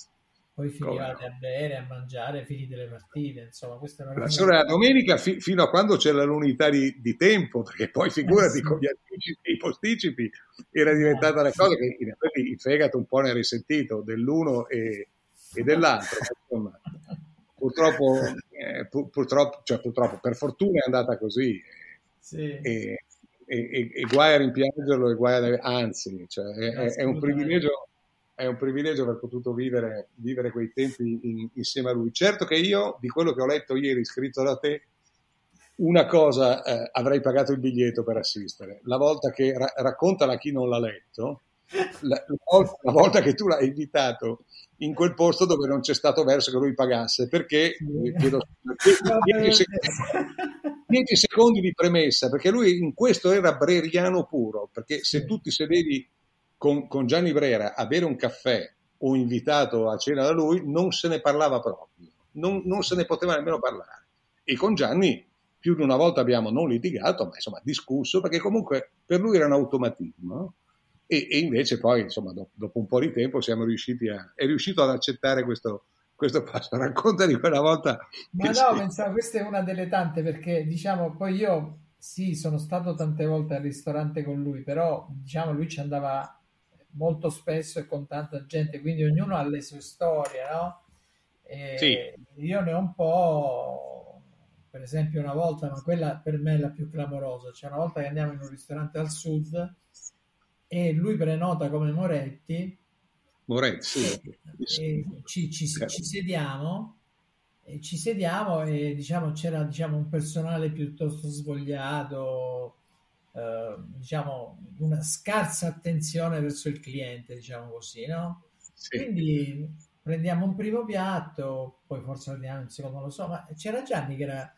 poi finivate a bere, a mangiare, finite le partite, insomma, questa è una La cosa... solo la domenica fi- fino a quando c'era l'unità di, di tempo, perché poi figurati Eh, sì. con gli anticipi e i posticipi era diventata una cosa che in effetti il fegato un po' ne ha risentito dell'uno e, e dell'altro. ma Insomma, [LAUGHS] purtroppo, eh, pu- purtroppo, cioè purtroppo, per fortuna è andata così. Sì. E, e- e- e guai a rimpiangerlo e guai a, anzi, cioè, è, è- è un privilegio è un privilegio aver potuto vivere, vivere quei tempi in- insieme a lui. Certo che io, di quello che ho letto ieri scritto da te, una cosa eh, avrei pagato il biglietto per assistere. La volta che ra- raccontala a chi non l'ha letto, la, la volta, la volta che tu l'hai invitato in quel posto dove non c'è stato verso che lui pagasse, perché eh, chiedo scusa, [LAUGHS] 10 secondi, 10 secondi di premessa, perché lui in questo era breriano puro, perché se tu ti sedevi con, con Gianni Brera a bere un caffè o invitato a cena da lui, non se ne parlava proprio, non, non se ne poteva nemmeno parlare. E con Gianni più di una volta abbiamo non litigato, ma insomma discusso, perché comunque per lui era un automatismo. no? E, e invece poi, insomma, dopo, dopo un po' di tempo siamo riusciti a, è riuscito ad accettare questo, questo passo. Racconta di quella volta. Ma no, sì. pensavo, questa è una delle tante perché diciamo, poi io sì, sono stato tante volte al ristorante con lui, però diciamo lui ci andava molto spesso e con tanta gente, quindi ognuno ha le sue storie, no? E Sì. io ne ho un po', per esempio una volta, ma quella per me è la più clamorosa, cioè una volta che andiamo in un ristorante al sud e lui prenota come Moretti Moretti, sì. e ci, ci- ci sediamo e ci sediamo e diciamo c'era diciamo un personale piuttosto svogliato eh, diciamo una scarsa attenzione verso il cliente diciamo così no? Sì. quindi prendiamo un primo piatto poi forse prendiamo un secondo non lo so ma c'era Gianni che era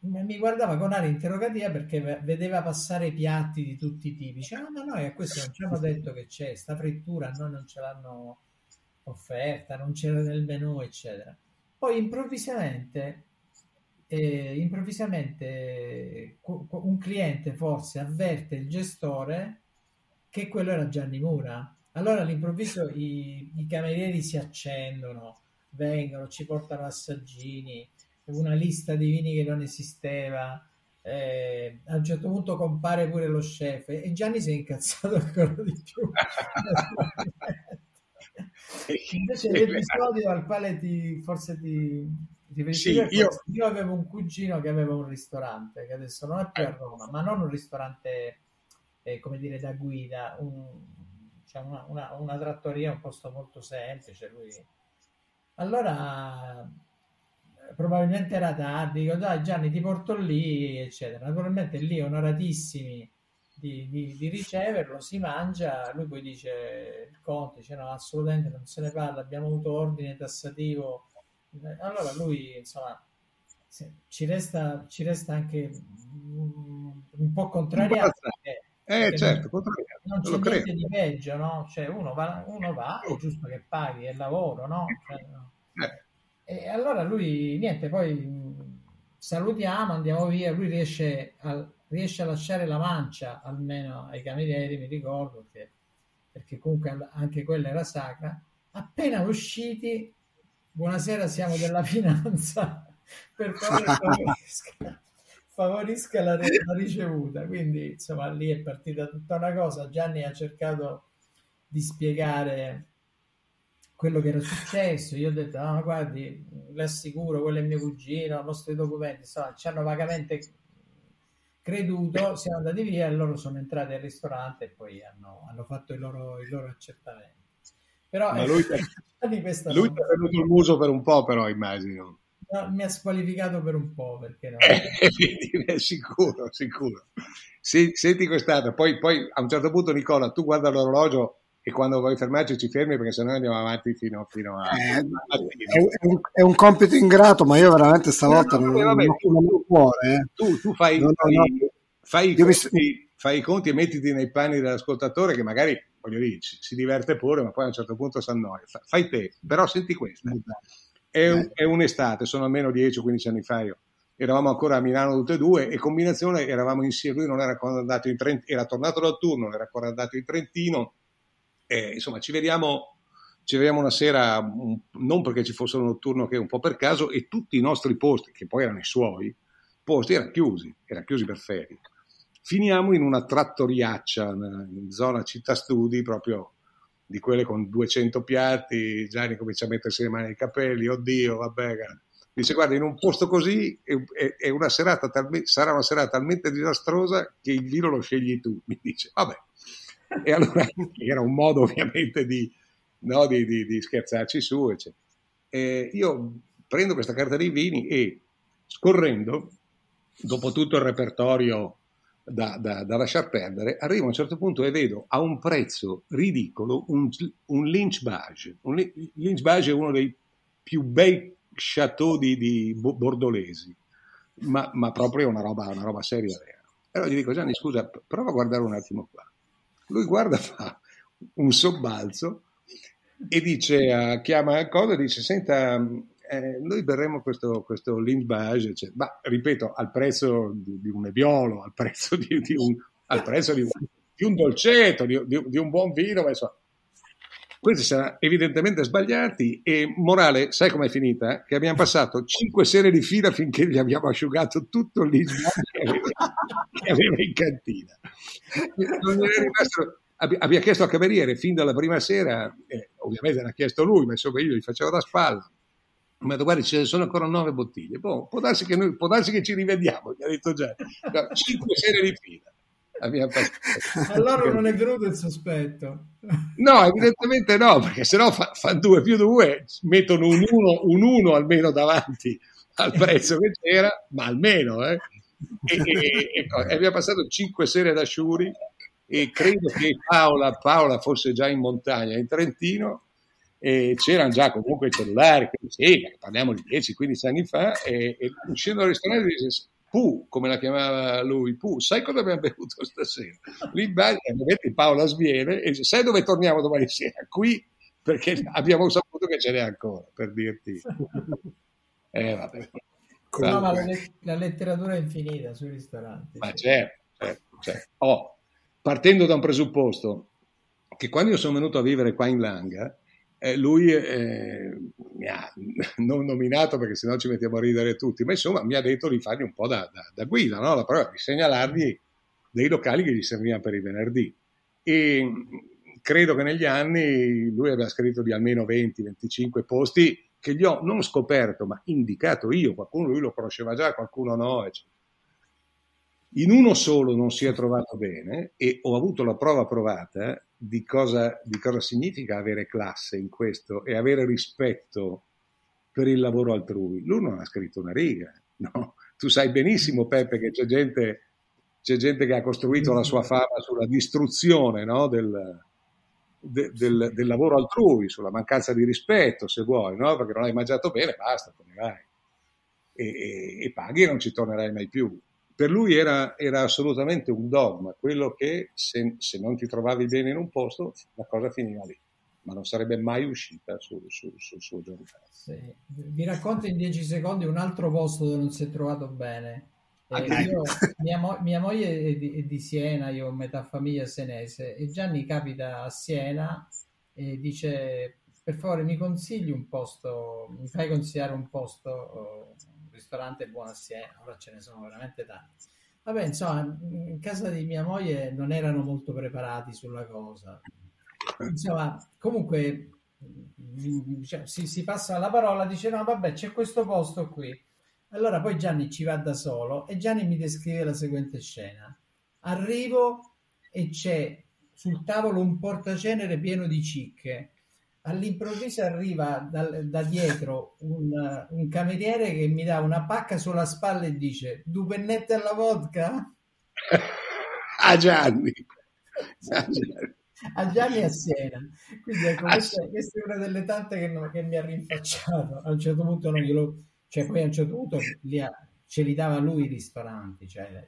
mi guardava con aria interrogativa perché ve- vedeva passare piatti di tutti i tipi. Dice, "Ah, ma noi a questo non ci hanno detto che c'è sta frittura, noi non ce l'hanno offerta, non c'era nel menù, eccetera. Poi improvvisamente, eh, improvvisamente un cliente forse avverte il gestore che quello era Gianni Mura. Allora all'improvviso i, i camerieri si accendono, vengono, ci portano assaggini, una lista di vini che non esisteva. eh, a un certo punto compare pure lo chef e Gianni si è incazzato [LAUGHS] ancora di più. [LAUGHS] Invece l'episodio al quale ti, forse ti, Sì, io- io avevo un cugino che aveva un ristorante che adesso non è più a Roma, ma non un ristorante eh, come dire da guida, un- cioè una, una- una trattoria, un posto molto semplice. Lui. Allora eh, probabilmente era tardi, dico dai Gianni ti porto lì, eccetera. Naturalmente lì onoratissimi di, di- di riceverlo, si mangia, lui poi dice il conte, dice no assolutamente non se ne parla, abbiamo avuto ordine tassativo. Allora lui insomma ci resta, ci resta anche un po' contrariato perché, Eh, perché certo, non- contrariato, non c'è credo. niente di peggio, no? Cioè uno va, uno va, è giusto che paghi, è lavoro, no? Cioè, no. E allora lui, niente, poi mh, salutiamo, andiamo via, lui riesce a, riesce a lasciare la mancia almeno ai camerieri, mi ricordo, perché, perché comunque anche quella era sacra. Appena usciti, buonasera, siamo della finanza, [LAUGHS] per favore favorisca, favorisca la, la ricevuta. Quindi insomma lì è partita tutta una cosa. Gianni ha cercato di spiegare quello che era successo. Io ho detto: No, guardi, le assicuro, quello è mio cugino, mostro i documenti. Insomma, ci hanno vagamente creduto. Siamo andati via e loro sono entrati al ristorante e poi hanno, hanno fatto i loro, i loro accertamenti. Però Ma lui, [LAUGHS] di questa lui ti ha tenuto il muso per un po', però, immagino. no, mi ha squalificato per un po' perché [LAUGHS] no. Eh, sicuro, sicuro. Se- senti quest'altro, poi, poi a un certo punto, Nicola, tu guarda l'orologio e quando vuoi fermarci ci fermi perché sennò andiamo avanti fino, fino a... Eh, è, un, è un compito ingrato, ma io veramente stavolta No, no, non, vabbè, non, non ho cuore. eh. tu, tu fai, No, fai, fai i Io mi- conti, fai i conti e mettiti nei panni dell'ascoltatore che magari, voglio dire, ci- si diverte pure, ma poi a un certo punto si annoia. Fa- Fai te, però senti questa. È, un- è un'estate, sono almeno 10 o 15 anni fa io. Eravamo ancora a Milano tutte e due e combinazione eravamo insieme. Lui non era ancora andato in Trentino, era tornato dal turno, era ancora andato in Trentino. Eh, insomma, ci vediamo, ci vediamo una sera, non perché ci fosse un notturno che un po' per caso, e tutti i nostri posti, che poi erano i suoi, posti erano chiusi, erano chiusi per ferie. Finiamo in una trattoriaccia in zona città studi, proprio di quelle con 200 piatti, Gianni comincia a mettersi le mani nei capelli, oddio, vabbè, dice guarda in un posto così è, è una serata talme, sarà una serata talmente disastrosa che il vino lo scegli tu, mi dice, vabbè. E allora [LAUGHS] era un modo ovviamente di, no, di, di, di scherzarci su. E io prendo questa carta dei vini e scorrendo, dopo tutto il repertorio da, da, da, lasciar perdere, arrivo a un certo punto e vedo a un prezzo ridicolo un, un Lynch Bage. Un, Lynch Bage è uno dei più bei chateau di, di bordolesi, ma, ma, proprio una roba, una roba seria vera. Allora gli dico Gianni scusa, prova a guardare un attimo qua. Lui guarda, [LAUGHS] fa un sobbalzo e dice, chiama a cosa e dice, senta, eh, noi berremo questo, questo Lindbage, cioè, ma ripeto, al prezzo di, di un Nebbiolo, al prezzo di, di un, al prezzo di, di un dolcetto, di, un buon vino, ma insomma, questi sono evidentemente sbagliati e morale, sai com'è finita? Che abbiamo passato cinque sere di fila finché gli abbiamo asciugato tutto il che che aveva in cantina. Rimasto abbia chiesto al cameriere fin dalla prima sera, eh, ovviamente l'ha chiesto lui, ma insomma io gli facevo da spalla. Ha detto, guarda, ce ne sono ancora nove bottiglie. Boh, può, darsi che noi, può darsi che ci rivediamo, mi ha detto già. Cinque sere di fila. Allora non è venuto il sospetto. No, evidentemente no, perché sennò fa, fa due più due, mettono un uno, un uno almeno davanti al prezzo che c'era, ma almeno, eh. E, e, e, e abbiamo passato cinque sere da Sciuri e credo che Paola, Paola fosse già in montagna in Trentino e c'erano già comunque i cellulari, quindi sì, parliamo di 10-15 anni fa, e, e uscendo dal ristorante dice Pu, come la chiamava lui, Pu, sai cosa abbiamo bevuto [LAUGHS] stasera? Lì in ovviamente Paola sviene e dice, sai dove torniamo domani [LAUGHS] sera? Qui, perché abbiamo saputo che ce n'è ancora, per dirti. [LAUGHS] Eh, vabbè. No, ma la, la, letteratura è infinita sui ristoranti. Ma sì. certo, certo, certo. Oh, partendo da un presupposto che quando io sono venuto a vivere qua in Langa, eh, lui eh, mi ha [LAUGHS] non nominato perché sennò ci mettiamo a ridere tutti, ma insomma mi ha detto di fargli un po' da, da, da guida, no? la prova di segnalargli dei locali che gli servivano per il venerdì. E credo che negli anni lui aveva scritto di almeno 20-25 posti che gli ho non scoperto, ma indicato io, qualcuno lui lo conosceva già, qualcuno no, eccetera. In uno solo non si è trovato bene e ho avuto la prova provata di cosa, di cosa significa avere classe in questo e avere rispetto per il lavoro altrui. Lui non ha scritto una riga, [LAUGHS] no? Tu sai benissimo, Peppe, che c'è gente, c'è gente che ha costruito la sua fama sulla distruzione no? del, de, del, del, lavoro altrui, sulla mancanza di rispetto, se vuoi, no? perché non hai mangiato bene, basta, te ne vai. E, e, e paghi e non ci tornerai mai più per lui era, era, assolutamente un dogma, quello che se, se, non ti trovavi bene in un posto, la cosa finiva lì, ma non sarebbe mai uscita sul, sul, sul suo giornale. Sì. Vi racconto in dieci secondi un altro posto dove non si è trovato bene. Eh, io, mia, mo- mia, moglie è di, è di, Siena, io ho metà famiglia senese, e Gianni capita a Siena e dice per favore mi consigli un posto, mi fai consigliare un posto ristorante buono a Siena, ora ce ne sono veramente tanti. Vabbè, insomma, in casa di mia moglie non erano molto preparati sulla cosa. Insomma, comunque cioè, si, si, passa la parola, dice no, vabbè, c'è questo posto qui. Allora poi Gianni ci va da solo e Gianni mi descrive la seguente scena. Arrivo e c'è sul tavolo un portacenere pieno di cicche all'improvviso arriva da, da dietro un, un, cameriere che mi dà una pacca sulla spalla e dice due pennette alla vodka? a Gianni. A Gianni a Siena. Quindi ecco, questa, questa, è una delle tante che, che, mi ha rinfacciato. A un certo punto non glielo... Cioè, poi a un certo punto li ha, ce li dava lui i ristoranti. Cioè,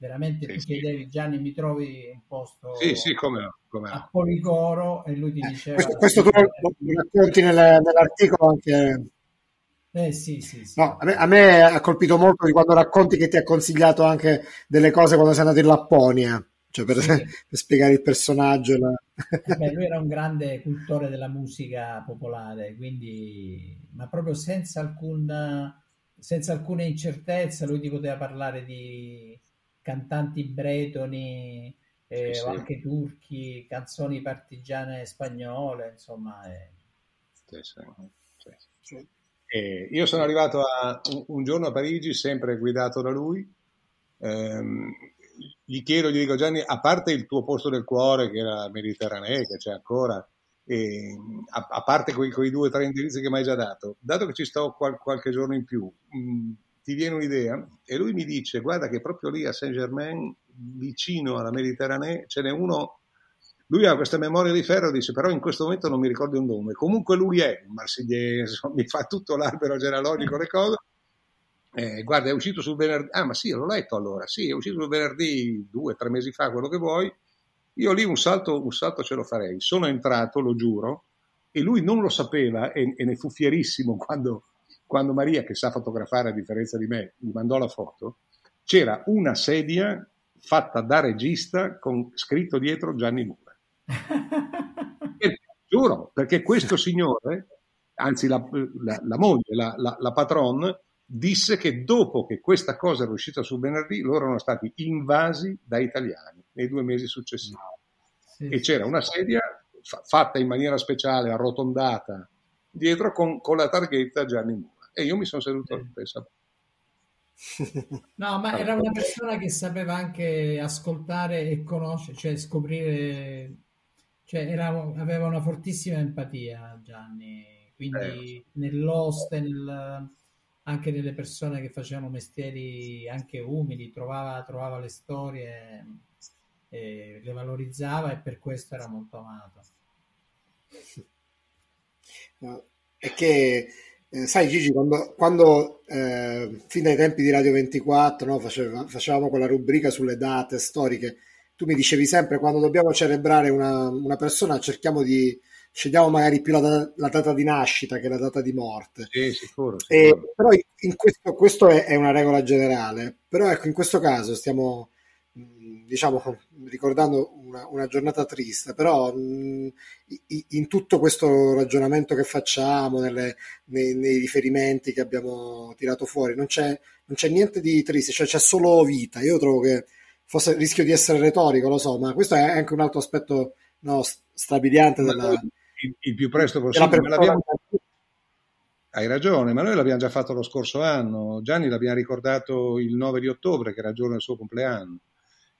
veramente sì, tu chiedevi Gianni mi trovi un posto sì, sì, come no, come a Policoro e lui ti diceva questo, questo tu lo racconti nel, nell'articolo anche eh, sì, sì, sì. No, a, me, a, me, ha colpito molto di quando racconti che ti ha consigliato anche delle cose quando sei andato in Lapponia cioè per, sì. [LAUGHS] per spiegare il personaggio. La... Eh beh, lui [LAUGHS] era un grande cultore della musica popolare, quindi, ma proprio senza, alcun, senza alcuna incertezza, lui ti poteva parlare di cantanti bretoni eh, sì, o anche turchi, canzoni partigiane spagnole, insomma. Eh. Sì, io sono arrivato a, un, un, giorno a Parigi, sempre guidato da lui. Ehm, gli chiedo, gli dico Gianni, a parte il tuo posto del cuore, che era Mediterraneo, che c'è ancora, e, a, a, parte quei, quei, due o tre indirizzi che mi hai già dato, dato che ci sto qual, qualche giorno in più, mh, mm, ti viene un'idea? E lui mi dice, guarda che proprio lì a Saint Germain, vicino alla Mediterranea, ce n'è uno lui ha questa memoria di ferro, dice però in questo momento non mi ricordo un nome. Comunque lui è un marsigliese, mi fa tutto l'albero genealogico, le cose. Eh, guarda, è uscito sul venerdì. Ah, ma sì, l'ho letto allora. Sì, è uscito sul venerdì due, tre mesi fa, quello che vuoi. Io lì un salto, un salto ce lo farei. Sono entrato, lo giuro, e lui non lo sapeva e, e ne fu fierissimo quando, quando Maria, che sa fotografare a differenza di me, mi mandò la foto. C'era una sedia fatta da regista con scritto dietro Gianni Mura. [LAUGHS] giuro, perché questo signore, anzi la, la, la moglie, la, la, patron, disse che dopo che questa cosa era uscita sul venerdì, loro erano stati invasi da italiani nei due mesi successivi. Sì, e c'era una sedia fa, fatta in maniera speciale, arrotondata, dietro con, con la targhetta Gianni Mura. E io mi sono seduto sì. pensa, No, ma era una persona che sapeva anche ascoltare e conoscere, cioè scoprire cioè, era, aveva una fortissima empatia Gianni, quindi eh. nell'oste, nel, anche nelle persone che facevano mestieri anche umili, trovava, trovava le storie, eh, le valorizzava e per questo era molto amato. No, è che eh, sai Gigi, quando, quando eh, fin dai tempi di Radio 24 no, faceva, facevamo quella rubrica sulle date storiche, tu mi dicevi sempre quando dobbiamo celebrare una, una persona cerchiamo di scegliamo magari più la, la, data di nascita che la data di morte. Sì, sicuro. sicuro. E, però in questo, questo è, è, una regola generale, però ecco in questo caso stiamo diciamo ricordando una, una giornata triste, però mh, in tutto questo ragionamento che facciamo, nelle, nei, nei, riferimenti che abbiamo tirato fuori, non c'è, non c'è niente di triste, cioè c'è solo vita. Io trovo che forse rischio di essere retorico, lo so, ma questo è anche un altro aspetto no, strabiliante della... Il, il, più presto possibile. Hai ragione, ma noi l'abbiamo già fatto lo scorso anno. Gianni l'abbiamo ricordato il 9 di ottobre, che era il giorno del suo compleanno,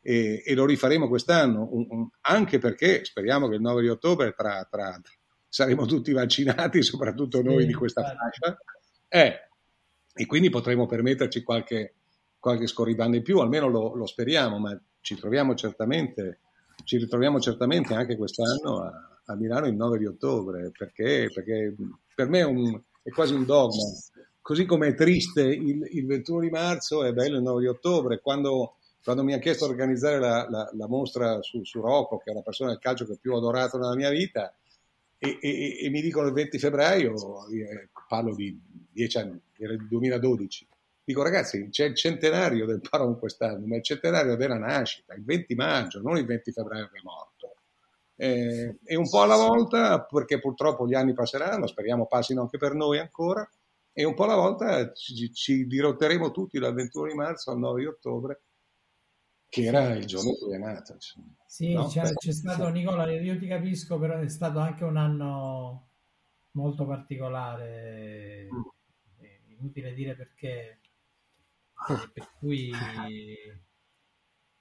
e, e lo rifaremo quest'anno, un, un, anche perché speriamo che il 9 di ottobre tra, tra, saremo tutti vaccinati, [LAUGHS] soprattutto noi sì, di questa fascia, eh, e quindi potremo permetterci qualche, qualche scorribanda in più, almeno lo, lo speriamo, ma ci troviamo certamente, ci ritroviamo certamente anche quest'anno a, a Milano il 9 di ottobre, perché, perché per me è, un, è, quasi un dogma. Così come è triste il, il, 21 di marzo, è bello il 9 di ottobre. Quando, quando mi ha chiesto di organizzare la, la, la mostra su, su, Rocco, che è la persona del calcio che più ho adorato nella mia vita, e, e, e mi dicono il 20 febbraio, parlo di 10 anni, era il 2012, Dico ragazzi, c'è il centenario del Paron quest'anno, ma il centenario della nascita, il 20 maggio, non il 20 febbraio che è morto. Eh, e un po' alla volta, perché purtroppo gli anni passeranno, speriamo passino anche per noi ancora, e un po' alla volta ci, ci dirotteremo tutti dal 21 di marzo al 9 di ottobre, che era il giorno in cui è nato. Insomma. Sì, no? c'è, c'è stato, Nicola, io ti capisco, però è stato anche un anno molto particolare, mm. inutile dire perché per cui,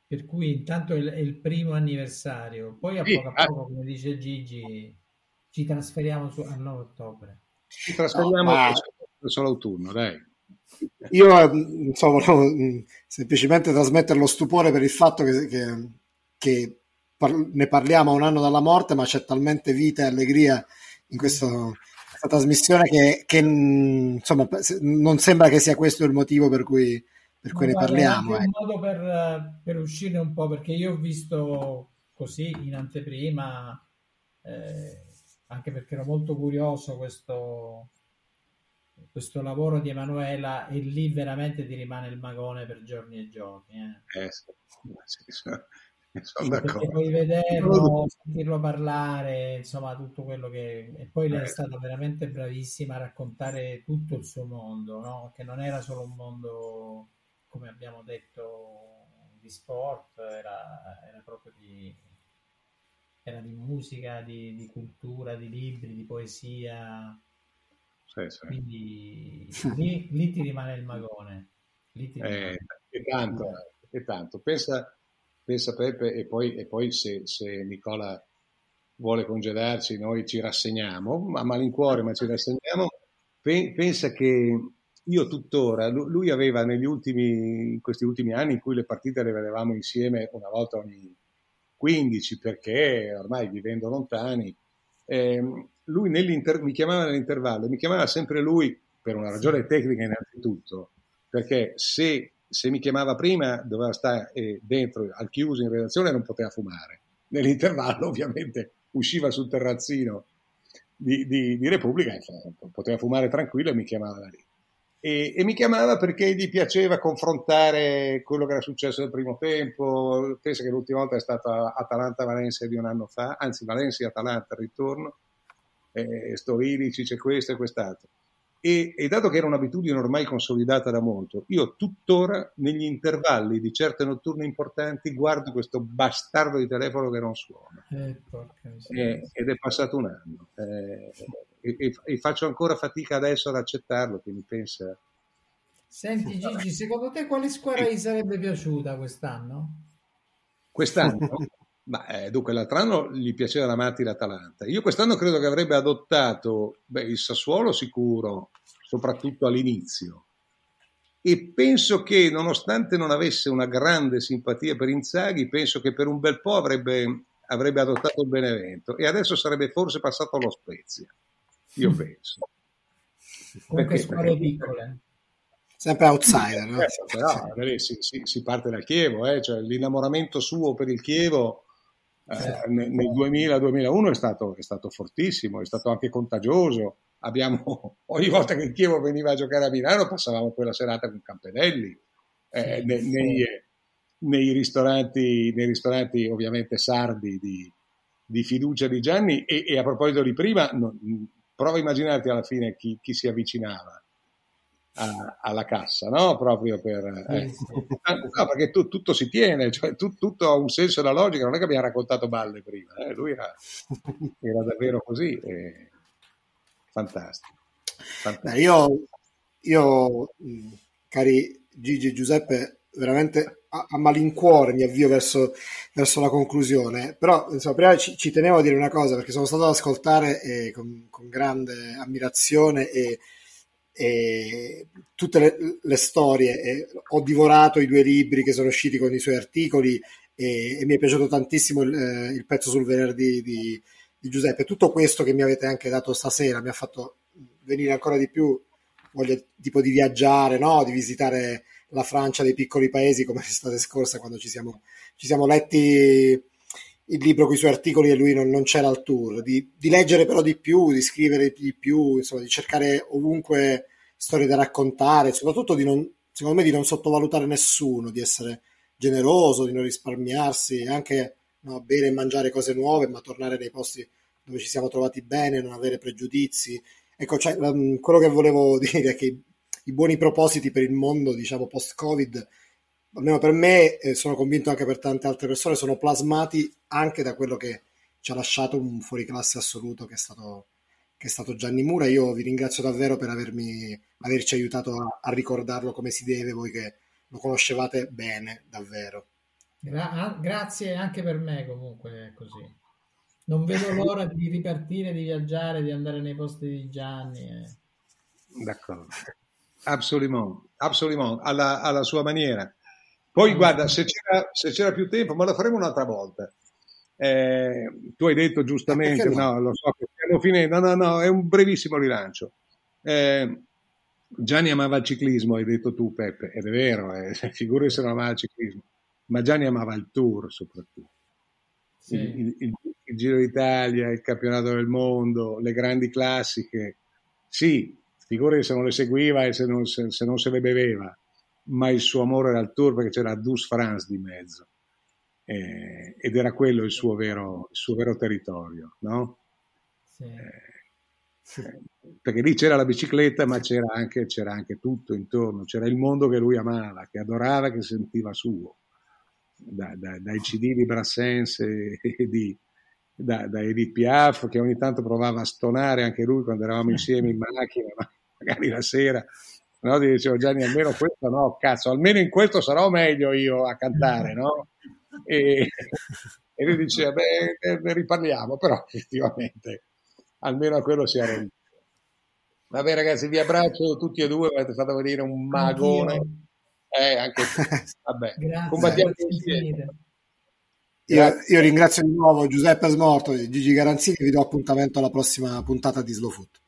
per cui intanto è il primo anniversario, poi a poco a ah. poco, come dice Gigi, ci trasferiamo su, al 9 ottobre. Ci trasferiamo no, ma... verso l'autunno, dai. Io insomma, volevo semplicemente trasmettere lo stupore per il fatto che, che, che par- ne parliamo a un anno dalla morte, ma c'è talmente vita e allegria in questo, questa trasmissione che, che, insomma, non sembra che sia questo il motivo per cui, per cui ne parliamo. È un modo per, per, uscire un po', perché io ho visto così in anteprima, eh, anche perché ero molto curioso questo, questo lavoro di Emanuela e lì veramente ti rimane il magone per giorni e giorni. Eh. Eh, sì, sì, [LAUGHS] Sono d'accordo. Poi vederlo, sentirlo parlare, insomma, tutto quello che... E poi lei è eh. stata veramente bravissima a raccontare tutto il suo mondo, no? Che non era solo un mondo, come abbiamo detto, di sport, era, era proprio di, era di musica, di, di, cultura, di libri, di poesia. Sì, sì. Quindi lì, lì, ti rimane il magone. Lì ti rimane. Eh, e tanto, e tanto. Pensa, pensa Peppe, e poi, e poi se, se, Nicola vuole congedarci, noi ci rassegniamo, a malincuore, ma ci rassegniamo. Pensa che io tuttora, lui aveva negli ultimi, in questi ultimi anni in cui le partite le vedevamo insieme una volta ogni 15 perché ormai vivendo lontani, eh, lui mi chiamava nell'intervallo, mi chiamava sempre lui per una ragione tecnica innanzitutto, perché se, se mi chiamava prima doveva stare eh, dentro al chiuso in redazione e non poteva fumare. Nell'intervallo ovviamente usciva sul terrazzino di, di, di Repubblica e poteva fumare tranquillo e mi chiamava da lì. E, e, mi chiamava perché gli piaceva confrontare quello che era successo nel primo tempo. Pensa che l'ultima volta è stata Atalanta-Valencia di un anno fa, anzi Valencia-Atalanta al ritorno, eh, Storici, c'è questo e quest'altro. E, e, dato che era un'abitudine ormai consolidata da molto, io tuttora negli intervalli di certe notturne importanti guardo questo bastardo di telefono che non suona. Eh, eh, ed è passato un anno. Eh, e, e, faccio ancora fatica adesso ad accettarlo, quindi pensa... Senti Gigi, secondo te quale squadra gli sarebbe piaciuta quest'anno? Quest'anno? [LAUGHS] Ma, eh, dunque, l'altro anno gli piaceva la Matti l'Atalanta. Io quest'anno credo che avrebbe adottato beh, il Sassuolo sicuro, soprattutto all'inizio. E penso che, nonostante non avesse una grande simpatia per Inzaghi, penso che per un bel po' avrebbe, avrebbe adottato il Benevento e adesso sarebbe forse passato allo Spezia io penso. Comunque perché, squadre piccole. Sempre outsider, no? Eh, però si, si, si, parte da Chievo, eh? cioè, l'innamoramento suo per il Chievo eh, nel, nel 2000-2001 è stato, è stato, fortissimo, è stato anche contagioso. Abbiamo, [LAUGHS] ogni volta che il Chievo veniva a giocare a Milano passavamo quella serata con Campanelli eh, nei, nei, nei, ristoranti, nei ristoranti ovviamente sardi di, di fiducia di Gianni. E, e, a proposito di prima, non, prova a immaginarti alla fine chi, chi si avvicinava a, alla cassa, no? Proprio per... Eh. No, perché tu, tutto si tiene, cioè, tu, tutto ha un senso e una logica, non è che abbiamo raccontato balle prima, eh? lui era, [LAUGHS] era, davvero così, eh. fantastico. fantastico. Beh, io, io, cari Gigi e Giuseppe, veramente a, a, malincuore mi avvio verso, verso, la conclusione, però insomma, prima ci, ci, tenevo a dire una cosa perché sono stato ad ascoltare eh, con, con, grande ammirazione e, e tutte le, le storie, e ho divorato i due libri che sono usciti con i suoi articoli e, e mi è piaciuto tantissimo il, eh, il pezzo sul venerdì di, di Giuseppe. Tutto questo che mi avete anche dato stasera mi ha fatto venire ancora di più voglia tipo di viaggiare, no? di visitare la Francia dei piccoli paesi come l'estate scorsa quando ci siamo, ci siamo letti il libro con i suoi articoli e lui non, non c'era al tour, di, di, leggere però di più, di scrivere di più, insomma, di cercare ovunque storie da raccontare, soprattutto di non, secondo me di non sottovalutare nessuno, di essere generoso, di non risparmiarsi, anche no, bere e mangiare cose nuove, ma tornare nei posti dove ci siamo trovati bene, non avere pregiudizi. Ecco, cioè, quello che volevo [LAUGHS] dire è che i buoni propositi per il mondo, diciamo, post-Covid, almeno per me, e sono convinto anche per tante altre persone, sono plasmati anche da quello che ci ha lasciato un fuoriclasse assoluto che è stato, che è stato Gianni Mura. Io vi ringrazio davvero per avermi, averci aiutato a, a ricordarlo come si deve, voi che lo conoscevate bene, davvero. Gra- ah, grazie anche per me comunque è così. Non vedo [LAUGHS] l'ora di ripartire, di viaggiare, di andare nei posti di Gianni. Eh. D'accordo. Absolument, absolument alla, alla sua maniera. Poi guarda, se c'era, se c'era, più tempo, ma lo faremo un'altra volta. Eh, tu hai detto giustamente, no? lo so che stiamo finendo, no, no, no, è un brevissimo rilancio. Eh, Gianni amava il ciclismo, hai detto tu Peppe, ed è vero, eh, [LAUGHS] figurati se non amava il ciclismo, ma Gianni amava il tour soprattutto. Sì. Il, il, il Giro d'Italia, il campionato del mondo, le grandi classiche. Sì, figurati se non le seguiva e se non se, se non se le beveva, ma il suo amore era il tour perché c'era Dus France di mezzo. eh, ed era quello il suo vero, il suo vero territorio, no? Sì. Eh, perché lì c'era la bicicletta, ma c'era anche, c'era anche tutto intorno, c'era il mondo che lui amava, che adorava, che sentiva suo, da, da, dai CD di Brassens e di, da, da Edith Piaf, che ogni tanto provava a stonare anche lui quando eravamo insieme in macchina, magari la sera. No? Ti dicevo Gianni, almeno questo no, cazzo, almeno in questo sarò meglio io a cantare, no? E, e lui diceva, beh, ne riparliamo, però effettivamente almeno a quello si arrende. Vabbè ragazzi, vi abbraccio tutti e due, mi avete fatto vedere un magone. Eh, anche vabbè, [LAUGHS] combattiamo insieme. Io, io, ringrazio di nuovo Giuseppe Smorto e Gigi Garanzini e vi do appuntamento alla prossima puntata di Slow Foot.